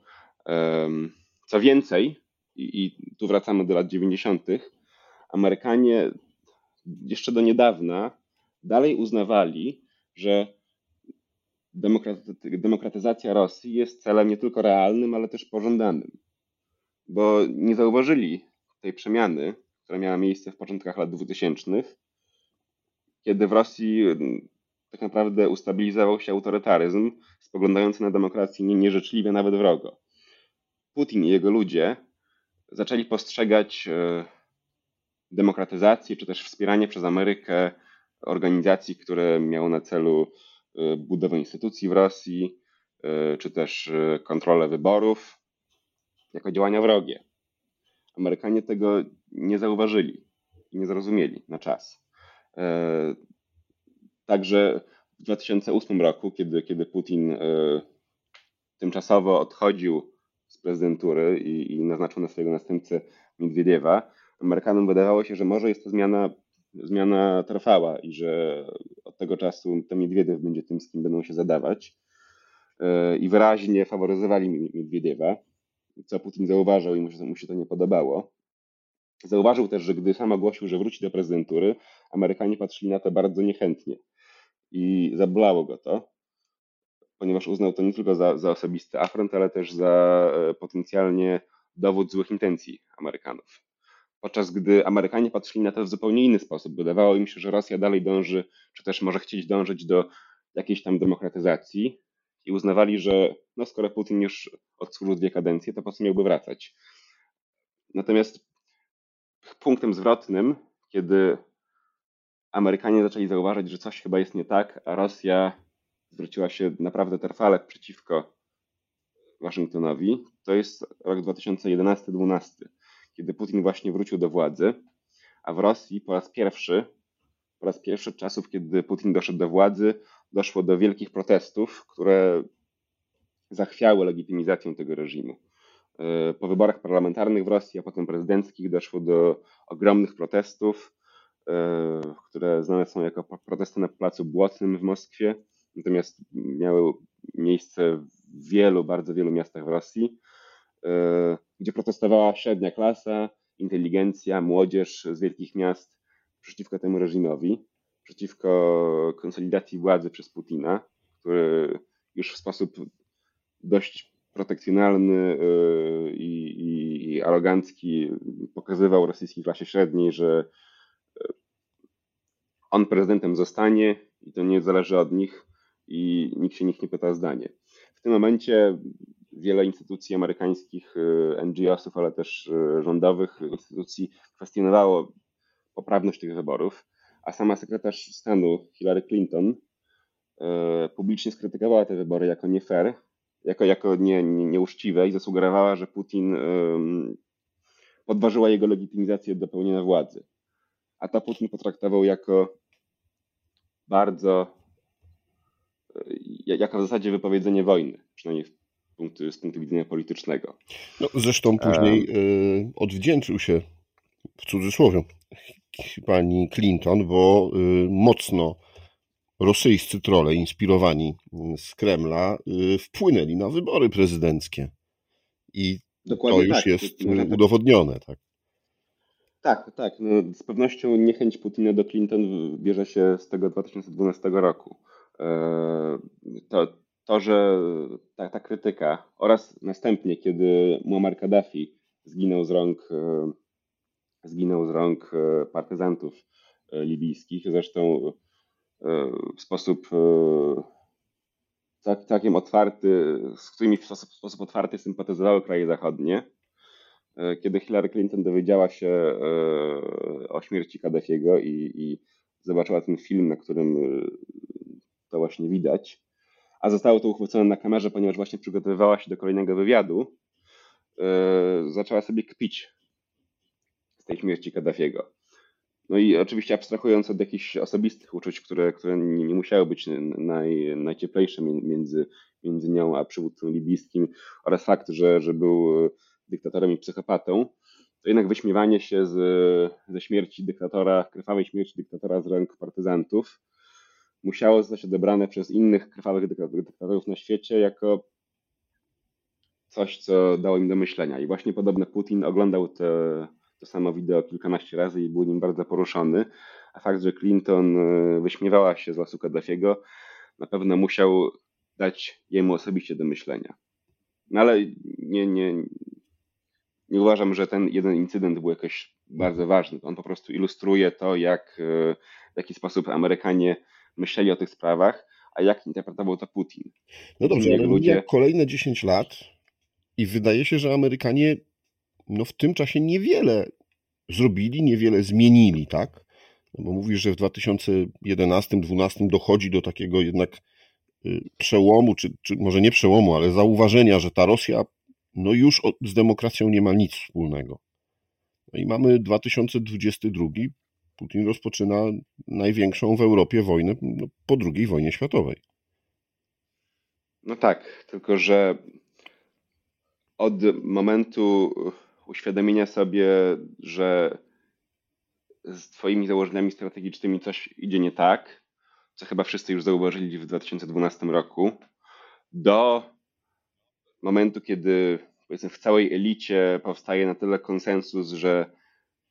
Speaker 2: Co więcej, i, i tu wracamy do lat 90., Amerykanie jeszcze do niedawna dalej uznawali, że demokratyzacja Rosji jest celem nie tylko realnym, ale też pożądanym. Bo nie zauważyli tej przemiany, która miała miejsce w początkach lat 2000, kiedy w Rosji tak naprawdę ustabilizował się autorytaryzm spoglądający na demokrację nieżyczliwie, nawet wrogo. Putin i jego ludzie zaczęli postrzegać e, demokratyzację, czy też wspieranie przez Amerykę organizacji, które miało na celu budowę instytucji w Rosji, czy też kontrolę wyborów, jako działania wrogie. Amerykanie tego nie zauważyli i nie zrozumieli na czas. Także w 2008 roku, kiedy, kiedy Putin tymczasowo odchodził z prezydentury i, i naznaczył na swojego następcę Miedwiediewa, Amerykanom wydawało się, że może jest to zmiana, zmiana trwała i że od tego czasu to Miedwiediew będzie tym, z kim będą się zadawać. E, I wyraźnie faworyzowali Miedwiediewa, co Putin zauważył i mu się, mu się to nie podobało. Zauważył też, że gdy sam ogłosił, że wróci do prezydentury, Amerykanie patrzyli na to bardzo niechętnie i zabolało go to ponieważ uznał to nie tylko za, za osobisty afront, ale też za e, potencjalnie dowód złych intencji Amerykanów. Podczas gdy Amerykanie patrzyli na to w zupełnie inny sposób. Wydawało im się, że Rosja dalej dąży, czy też może chcieć dążyć do jakiejś tam demokratyzacji i uznawali, że no skoro Putin już odsłużył dwie kadencje, to po co miałby wracać. Natomiast punktem zwrotnym, kiedy Amerykanie zaczęli zauważyć, że coś chyba jest nie tak, a Rosja zwróciła się naprawdę trwale przeciwko Waszyngtonowi, to jest rok 2011-2012, kiedy Putin właśnie wrócił do władzy, a w Rosji po raz pierwszy, po raz pierwszy od czasów, kiedy Putin doszedł do władzy, doszło do wielkich protestów, które zachwiały legitymizacją tego reżimu. E, po wyborach parlamentarnych w Rosji, a potem prezydenckich doszło do ogromnych protestów, e, które znane są jako protesty na Placu Błotnym w Moskwie. Natomiast miały miejsce w wielu, bardzo wielu miastach w Rosji, e, gdzie protestowała średnia klasa, inteligencja, młodzież z wielkich miast przeciwko temu reżimowi, przeciwko konsolidacji władzy przez Putina, który już w sposób dość protekcjonalny e, i, i, i arogancki pokazywał rosyjskiej klasie średniej, że e, on prezydentem zostanie i to nie zależy od nich, i nikt się nikt nie pyta o zdanie. W tym momencie wiele instytucji amerykańskich, y, NGO-sów, ale też y, rządowych instytucji kwestionowało poprawność tych wyborów, a sama sekretarz stanu Hillary Clinton y, publicznie skrytykowała te wybory jako nie fair, jako, jako nie, nie, nieuczciwe i zasugerowała, że Putin podważyła jego legitymizację do pełnienia władzy. A to Putin potraktował jako bardzo jako w zasadzie wypowiedzenie wojny, przynajmniej z punktu, z punktu widzenia politycznego.
Speaker 1: No, zresztą później y, odwdzięczył się, w cudzysłowie, pani Clinton, bo y, mocno rosyjscy trole inspirowani z Kremla y, wpłynęli na wybory prezydenckie. I Dokładnie to już tak. jest udowodnione. Tak?
Speaker 2: Tak, tak. No, z pewnością niechęć Putina do Clinton bierze się z tego 2012 roku. E, to, to że ta, ta krytyka oraz następnie, kiedy Muammar Gaddafi zginął z rąk, e, zginął z rąk e, partyzantów libijskich, zresztą w sposób całkiem otwarty, z którymi w sposób, w sposób otwarty sympatyzowały kraje zachodnie. Kiedy Hillary Clinton dowiedziała się o śmierci Kaddafiego i, i zobaczyła ten film, na którym to właśnie widać. A zostało to uchwycone na kamerze, ponieważ właśnie przygotowywała się do kolejnego wywiadu. Zaczęła sobie kpić z tej śmierci Kaddafiego. No i oczywiście abstrahując od jakichś osobistych uczuć, które, które nie, nie musiały być naj, najcieplejsze między, między nią a przywódcą libijskim oraz fakt, że, że był dyktatorem i psychopatą, to jednak wyśmiewanie się z, ze śmierci dyktatora, krwawej śmierci dyktatora z rąk partyzantów musiało zostać odebrane przez innych krwawych dyktatorów na świecie jako coś, co dało im do myślenia. I właśnie podobno Putin oglądał te, to samo wideo kilkanaście razy i był nim bardzo poruszony. A fakt, że Clinton e, wyśmiewała się z losu Kaddafiego, na pewno musiał dać jemu osobiście do myślenia. No ale nie, nie, nie uważam, że ten jeden incydent był jakoś bardzo ważny. On po prostu ilustruje to, jak, e, w jaki sposób Amerykanie myśleli o tych sprawach, a jak interpretował to Putin.
Speaker 1: No dobrze, ale ludzie... kolejne 10 lat i wydaje się, że Amerykanie no, w tym czasie niewiele zrobili, niewiele zmienili, tak? No bo mówisz, że w 2011-2012 dochodzi do takiego jednak y, przełomu, czy, czy może nie przełomu, ale zauważenia, że ta Rosja no już z demokracją nie ma nic wspólnego. No i mamy 2022. Putin rozpoczyna największą w Europie wojnę no, po II wojnie światowej.
Speaker 2: No tak, tylko że od momentu uświadomienia sobie, że z Twoimi założeniami strategicznymi coś idzie nie tak, co chyba wszyscy już zauważyli w 2012 roku, do momentu, kiedy w całej elicie powstaje na tyle konsensus, że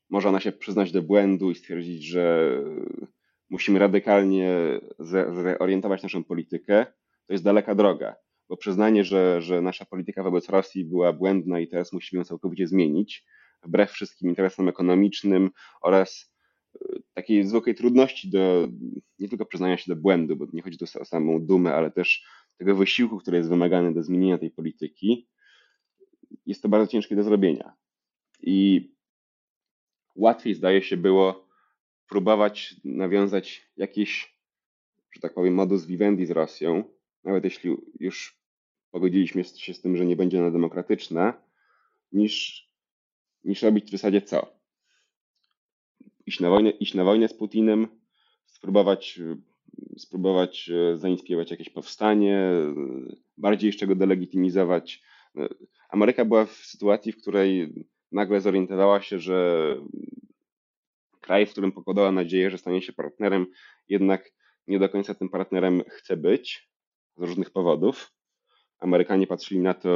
Speaker 2: może ona się przyznać do błędu i stwierdzić, że musimy radykalnie zorientować naszą politykę, to jest daleka droga. Bo przyznanie, że, że nasza polityka wobec Rosji była błędna i teraz musimy ją całkowicie zmienić, wbrew wszystkim interesom ekonomicznym oraz e, takiej zwykłej trudności do nie tylko przyznania się do błędu, bo nie chodzi tu o samą dumę, ale też tego wysiłku, który jest wymagany do zmienienia tej polityki, jest to bardzo ciężkie do zrobienia. I łatwiej zdaje się było próbować nawiązać jakiś, że tak powiem, modus vivendi z Rosją, nawet jeśli już pogodziliśmy się z tym, że nie będzie ona demokratyczna, niż, niż robić w zasadzie co? Iść na wojnę, iść na wojnę z Putinem, spróbować, spróbować e, zainspirować jakieś powstanie, e, bardziej jeszcze go delegitymizować. E, Ameryka była w sytuacji, w której nagle zorientowała się, że kraj, w którym pokładała nadzieję, że stanie się partnerem, jednak nie do końca tym partnerem chce być z różnych powodów. Amerykanie patrzyli na to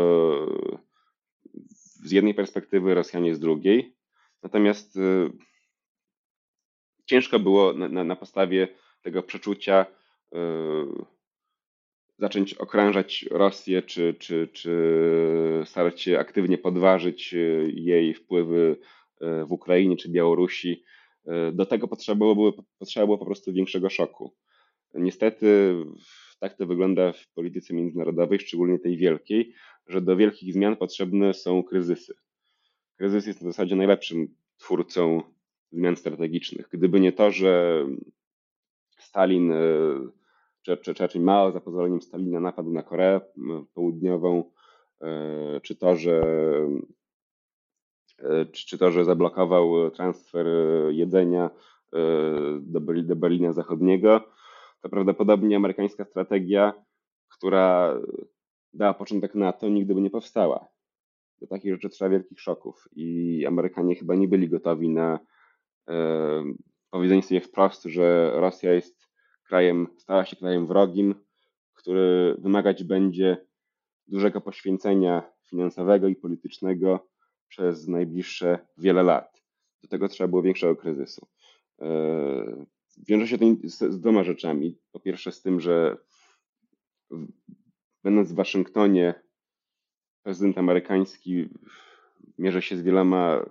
Speaker 2: z jednej perspektywy, Rosjanie z drugiej. Natomiast y, ciężko było na, na, na podstawie tego przeczucia y, zacząć okrążać Rosję, czy, czy, czy starać się aktywnie podważyć y, jej wpływy w Ukrainie czy Białorusi. Do tego potrzeba było, potrzeba było po prostu większego szoku. Niestety tak to wygląda w polityce międzynarodowej, szczególnie tej wielkiej, że do wielkich zmian potrzebne są kryzysy. Kryzys jest w zasadzie najlepszym twórcą zmian strategicznych. Gdyby nie to, że Stalin e, czy, czy, czy Mao za pozwoleniem Stalina napadł na Koreę Południową, e, czy to, że e, czy to, że zablokował transfer jedzenia do Berlina Zachodniego, to prawdopodobnie amerykańska strategia, która dała początek NATO, nigdy by nie powstała. Do takich rzeczy trzeba wielkich szoków i Amerykanie chyba nie byli gotowi na e, powiedzenie sobie wprost, że Rosja jest krajem, stała się krajem wrogim, który wymagać będzie dużego poświęcenia finansowego i politycznego przez najbliższe wiele lat. Do tego trzeba było większego kryzysu. Wiąże się to z, z dwoma rzeczami. Po pierwsze z tym, że będąc w Waszyngtonie, prezydent amerykański mierzy się z wieloma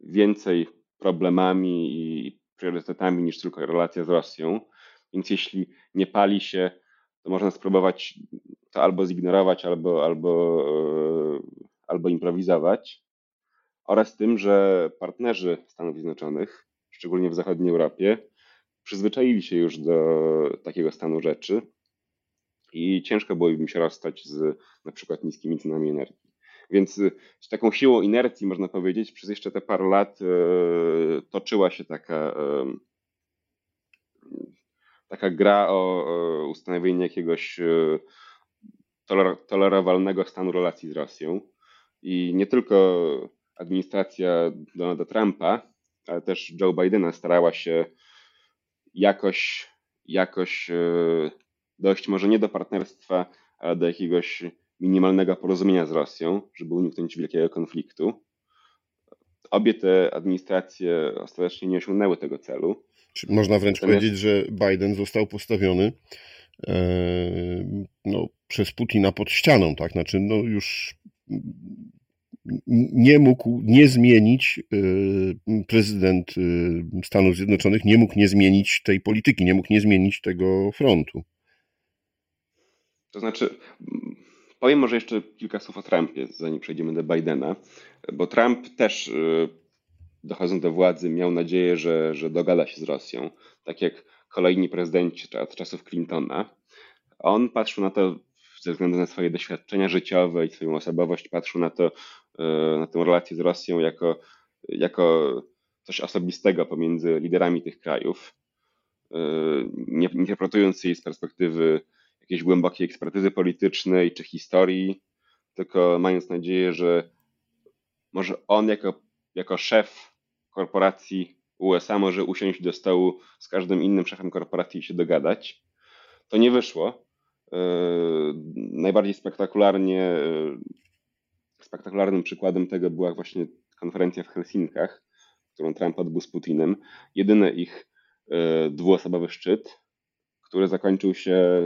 Speaker 2: więcej problemami i priorytetami niż tylko relacja z Rosją. Więc jeśli nie pali się, to można spróbować to albo zignorować, albo, albo, e, albo improwizować. Oraz tym, że partnerzy Stanów Zjednoczonych, szczególnie w zachodniej Europie, przyzwyczaili się już do takiego stanu rzeczy i ciężko byłoby im się rozstać z na przykład niskimi cenami energii. Więc z taką siłą inercji, można powiedzieć, przez jeszcze te parę lat e, toczyła się taka, taka gra o ustanowienie jakiegoś e, tolerowalnego stanu relacji z Rosją. I nie tylko administracja Donalda Trumpa, ale też Joe Bidena starała się jakoś, jakoś e, dojść może nie do partnerstwa, ale do jakiegoś minimalnego porozumienia z Rosją, żeby uniknąć wielkiego konfliktu. Obie te administracje ostatecznie nie osiągnęły tego celu.
Speaker 1: Czy można wręcz Natomiast... powiedzieć, że Biden został postawiony e, no, przez Putina pod ścianą, tak? Znaczy, no już nie mógł nie zmienić, y, prezydent y, Stanów Zjednoczonych nie mógł nie zmienić tej polityki, nie mógł nie zmienić tego frontu.
Speaker 2: To znaczy, powiem może jeszcze kilka słów o Trumpie, zanim przejdziemy do Bidena, bo Trump też y, dochodząc do władzy, miał nadzieję, że, że dogada się z Rosją, tak jak kolejni prezydenci od czasów Clintona. On patrzył na to ze względu na swoje doświadczenia życiowe i swoją osobowość, patrzył na to, na tę relację z Rosją jako, jako coś osobistego pomiędzy liderami tych krajów, e, nie interpretując jej z perspektywy jakiejś głębokiej ekspertyzy politycznej czy historii, tylko mając nadzieję, że może on jako, jako szef korporacji USA może usiąść do stołu z każdym innym szefem korporacji i się dogadać. To nie wyszło. E, najbardziej spektakularnie, spektakularnym przykładem tego była właśnie konferencja w Helsinkach, którą Trump odbył z Putinem. Jedyny ich e, dwuosobowy szczyt, który zakończył się,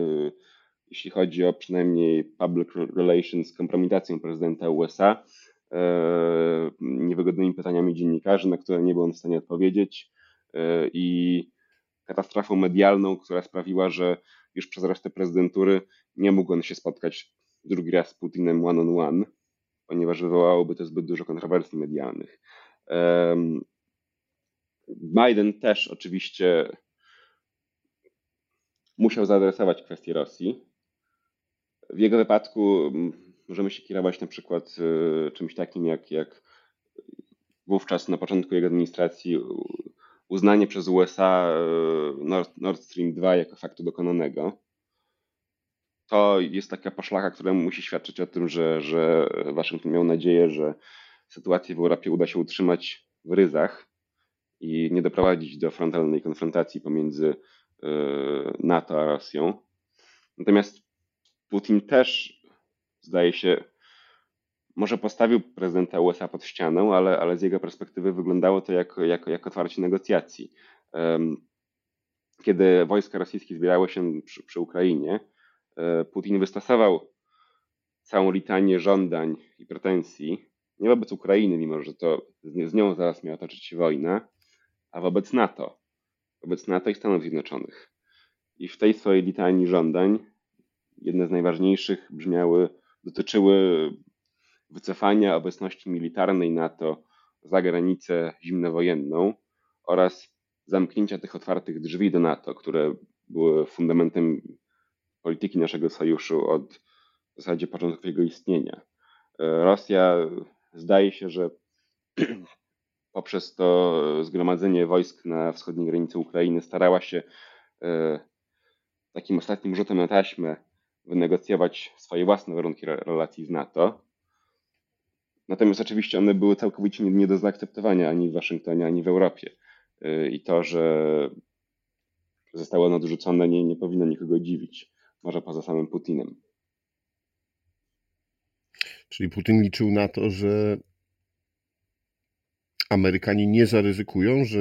Speaker 2: jeśli chodzi o przynajmniej public relations, kompromitacją prezydenta USA E, niewygodnymi pytaniami dziennikarzy, na które nie był on w stanie odpowiedzieć e, i katastrofą medialną, która sprawiła, że już przez resztę prezydentury nie mógł on się spotkać drugi raz z Putinem one on one, ponieważ wywołałoby to zbyt dużo kontrowersji medialnych. Biden też oczywiście musiał zaadresować kwestię Rosji. W jego wypadku możemy się kierować na przykład e, czymś takim jak, jak wówczas na początku jego administracji uznanie przez USA e, Nord, Nord Stream 2 jako faktu dokonanego. To jest taka poszlaka, która musi świadczyć o tym, że, że Waszyngton miał nadzieję, że sytuację w Europie uda się utrzymać w ryzach i nie doprowadzić do frontalnej konfrontacji pomiędzy e, NATO a Rosją. Natomiast Putin też zdaje się, może postawił prezydenta USA pod ścianę, ale, ale z jego perspektywy wyglądało to jako, jako, otwarcie negocjacji. Kiedy wojska rosyjskie zbierały się przy, przy Ukrainie, Putin wystosował całą litanię żądań i pretensji nie wobec Ukrainy, mimo że to z nią zaraz miała toczyć się wojna, a wobec NATO, wobec NATO i Stanów Zjednoczonych. I w tej swojej litanii żądań jedne z najważniejszych brzmiały dotyczyły wycofania obecności militarnej NATO za granicę zimnowojenną oraz zamknięcia tych otwartych drzwi do NATO, które były fundamentem polityki naszego sojuszu od w zasadzie początku jego istnienia. Rosja zdaje się, że poprzez to zgromadzenie wojsk na wschodniej granicy Ukrainy starała się e, takim ostatnim rzutem na taśmę wynegocjować swoje własne warunki relacji z NATO. Natomiast oczywiście one były całkowicie nie, do zaakceptowania ani w Waszyngtonie, ani w Europie. Y, I to, że zostało one odrzucone, nie, nie powinno nikogo dziwić, może poza samym Putinem.
Speaker 1: Czyli Putin liczył na to, że Amerykanie nie zaryzykują, że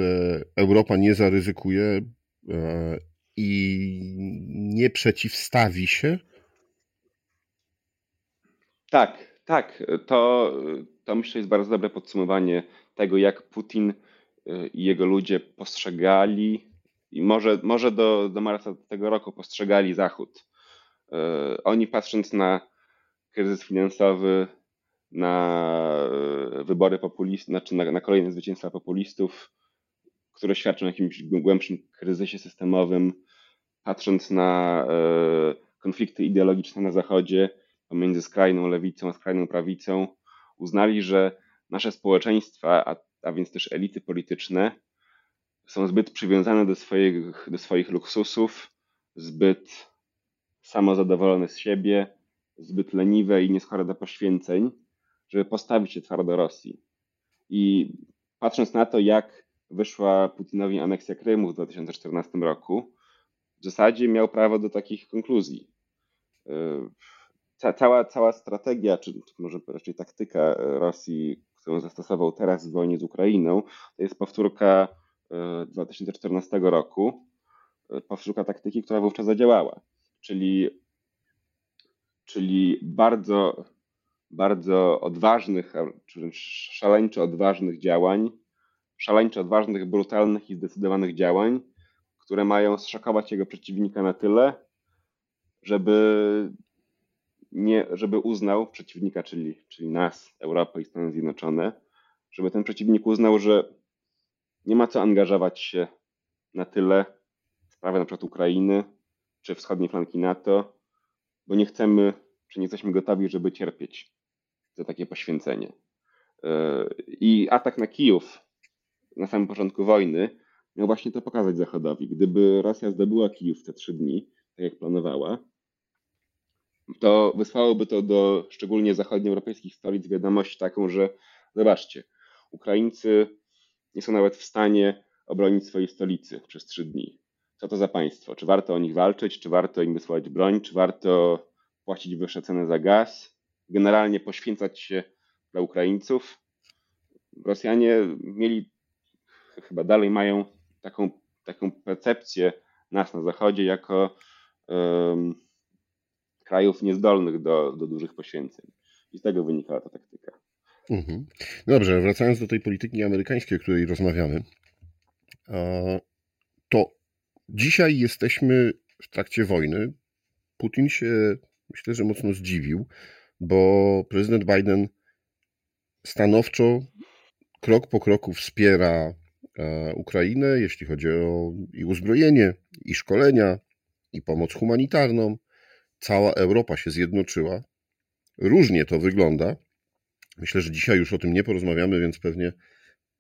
Speaker 1: Europa nie zaryzykuje e, i nie przeciwstawi się
Speaker 2: tak, tak. To, to myślę jest bardzo dobre podsumowanie tego, jak Putin y, i jego ludzie postrzegali i może, może do, do marca tego roku postrzegali Zachód. Y, oni patrząc na kryzys finansowy, na y, wybory populistów, znaczy na, na kolejne zwycięstwa populistów, które świadczą o jakimś głębszym kryzysie systemowym, patrząc na konflikty ideologiczne na Zachodzie, pomiędzy skrajną lewicą a skrajną prawicą, uznali, że nasze społeczeństwa, a, a więc też elity polityczne, są zbyt przywiązane do swoich, do swoich luksusów, zbyt samozadowolone z siebie, zbyt leniwe i nieskore do poświęceń, żeby postawić się twardo Rosji. I patrząc na to, jak wyszła Putinowi aneksja Krymu w 2014 roku, w zasadzie miał prawo do takich konkluzji. Ca, cała, cała strategia, czy może raczej taktyka Rosji, którą zastosował teraz w wojnie z Ukrainą, to jest powtórka 2014 e, roku, e, powtórka taktyki, która wówczas zadziałała. Czyli, czyli bardzo, bardzo odważnych, szaleńczo odważnych działań, szaleńczo odważnych, brutalnych i zdecydowanych działań, które mają zszokować jego przeciwnika na tyle, żeby nie, żeby uznał przeciwnika, czyli, czyli nas, Europę i Stany Zjednoczone, żeby ten przeciwnik uznał, że nie ma co angażować się na tyle w sprawę na przykład Ukrainy czy wschodniej flanki NATO, bo nie chcemy, czy nie jesteśmy gotowi, żeby cierpieć za takie poświęcenie. E, I atak na Kijów na samym początku wojny miał właśnie to pokazać Zachodowi. Gdyby Rosja zdobyła Kijów te trzy dni, tak jak planowała, to wysłałoby to do szczególnie zachodnioeuropejskich stolic wiadomość taką, że zobaczcie, Ukraińcy nie są nawet w stanie obronić swojej stolicy przez trzy dni. Co to za państwo? Czy warto o nich walczyć? Czy warto im wysłać broń? Czy warto płacić wyższe ceny za gaz? Generalnie poświęcać się dla Ukraińców? Rosjanie mieli, chyba dalej mają taką, taką percepcję nas na Zachodzie jako um, krajów niezdolnych do, do dużych poświęceń. I z tego wynikała ta taktyka.
Speaker 1: Mhm. Dobrze, wracając do tej polityki amerykańskiej, o której rozmawiamy, to dzisiaj jesteśmy w trakcie wojny. Putin się, myślę, że mocno zdziwił, bo prezydent Biden stanowczo, krok po kroku wspiera e, Ukrainę, jeśli chodzi o i uzbrojenie, i szkolenia, i pomoc humanitarną. Cała Europa się zjednoczyła. Różnie to wygląda. Myślę, że dzisiaj już o tym nie porozmawiamy, więc pewnie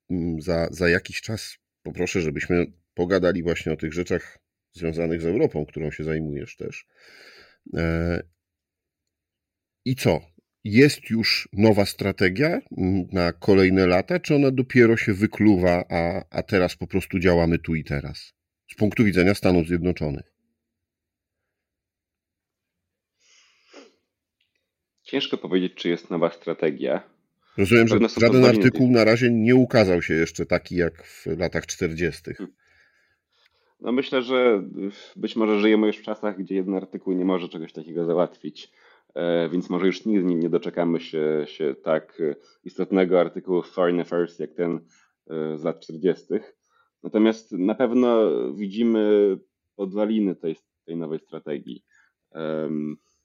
Speaker 1: mm, za, za jakiś czas poproszę, żebyśmy pogadali właśnie o tych rzeczach związanych z Europą, którą się zajmujesz też. E, I co? Jest już nowa strategia na kolejne lata, czy ona dopiero się wykluwa, a, a teraz po prostu działamy tu i teraz? Z punktu widzenia Stanów Zjednoczonych.
Speaker 2: Ciężko powiedzieć, czy jest nowa strategia.
Speaker 1: Rozumiem, że żaden artykuł na razie nie ukazał się jeszcze taki jak w latach 40. Hmm.
Speaker 2: No myślę, że być może żyjemy już w czasach, gdzie jeden artykuł nie może czegoś takiego załatwić, e, więc może już nigdy nie doczekamy się, się tak istotnego artykułu w Foreign Affairs jak ten e, z lat 40. Natomiast na pewno widzimy podwaliny tej, tej nowej strategii.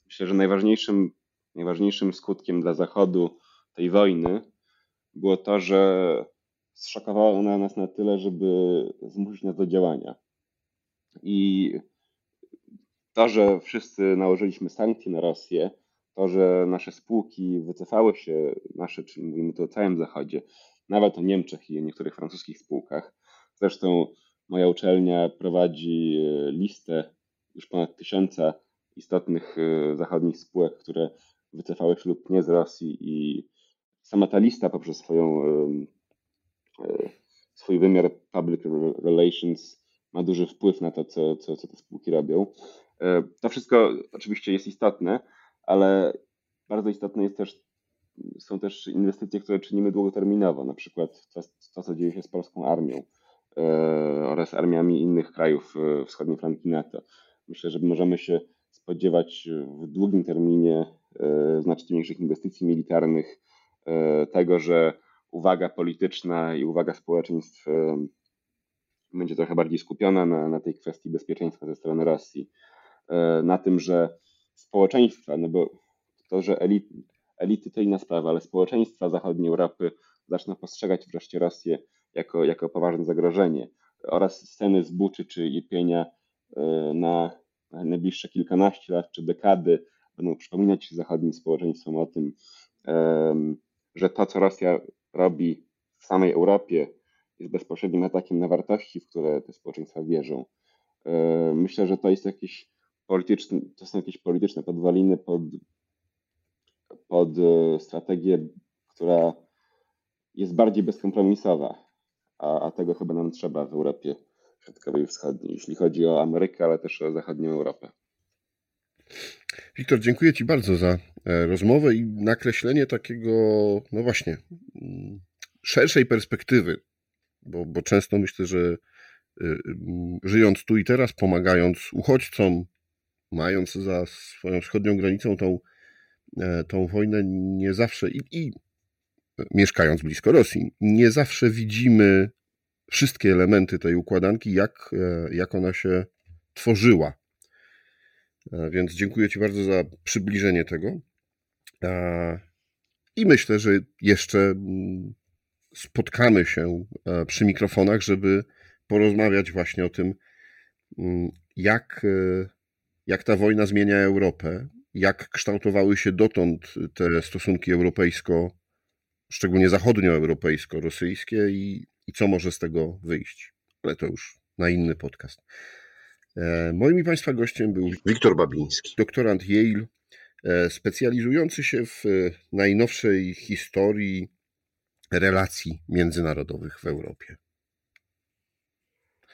Speaker 2: Myślę, że najważniejszym najważniejszym skutkiem dla Zachodu tej wojny było to, że zszokowała ona nas na tyle, żeby zmusić nas do działania. I to, że wszyscy nałożyliśmy sankcje na Rosję, to, że nasze spółki wycofały się, nasze, czyli mówimy tu o całym Zachodzie, nawet o Niemczech i o niektórych francuskich spółkach. Zresztą moja uczelnia prowadzi listę już ponad tysiąca istotnych e, zachodnich spółek, które wycofały się lub nie z Rosji i sama ta lista poprzez swoją, e, swój wymiar public relations ma duży wpływ na to, co, co, co te spółki robią. E, to wszystko oczywiście jest istotne, ale bardzo istotne jest też, są też inwestycje, które czynimy długoterminowo, na przykład to, to co dzieje się z polską armią e, oraz armiami innych krajów wschodniej flanki NATO. Myślę, że możemy się spodziewać w długim terminie e, znacznie większych inwestycji militarnych, e, tego, że uwaga polityczna i uwaga społeczeństw e, będzie trochę bardziej skupiona na, na tej kwestii bezpieczeństwa ze strony Rosji. Na tym, że społeczeństwa, no bo to, że elity, elity to inna sprawa, ale społeczeństwa zachodniej Europy zaczną postrzegać wreszcie Rosję jako, jako poważne zagrożenie oraz sceny z Buczy czy Irpienia na najbliższe kilkanaście lat czy dekady będą przypominać zachodnim społeczeństwom o tym, że to, co Rosja robi w samej Europie, jest bezpośrednim atakiem na wartości, w które te społeczeństwa wierzą. Myślę, że to jest jakieś polityczne, to są jakieś polityczne podwaliny pod, pod e, strategię, która jest bardziej bezkompromisowa, a, a tego chyba nam trzeba w Europie Środkowej i Wschodniej, jeśli chodzi o Amerykę, ale też o zachodnią Europę.
Speaker 1: Wiktor, dziękuję Ci bardzo za e, rozmowę i nakreślenie takiego, no właśnie, mm, szerszej perspektywy, bo, bo często myślę, że e, mm, żyjąc tu i teraz, pomagając uchodźcom, mając za swoją wschodnią granicą tą, e, tą wojnę, nie zawsze i, i mieszkając blisko Rosji, nie zawsze widzimy wszystkie elementy tej układanki, jak, e, jak ona się tworzyła. E, więc dziękuję Ci bardzo za przybliżenie tego. I myślę, że jeszcze mm, spotkamy się e, przy mikrofonach, żeby porozmawiać właśnie o tym, mm, jak, e, jak ta wojna zmienia Europę, jak kształtowały się dotąd te stosunki europejsko, szczególnie zachodnioeuropejsko-rosyjskie i, i co może z tego wyjść. Ale to już na inny podcast. E, moim i Państwa gościem był
Speaker 2: Wiktor Babiński,
Speaker 1: doktorant Yale, specjalizujący się w najnowszej historii relacji międzynarodowych w Europie.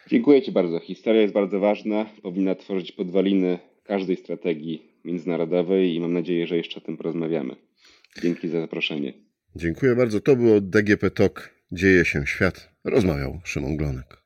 Speaker 2: Dziękuję Ci bardzo. Historia jest bardzo ważna, powinna tworzyć podwaliny każdej strategii międzynarodowej i mam nadzieję, że jeszcze o tym porozmawiamy. Dzięki za zaproszenie.
Speaker 1: Dziękuję bardzo. To było DGP Talk. Dzieje się świat. Rozmawiał Szymon Glonek.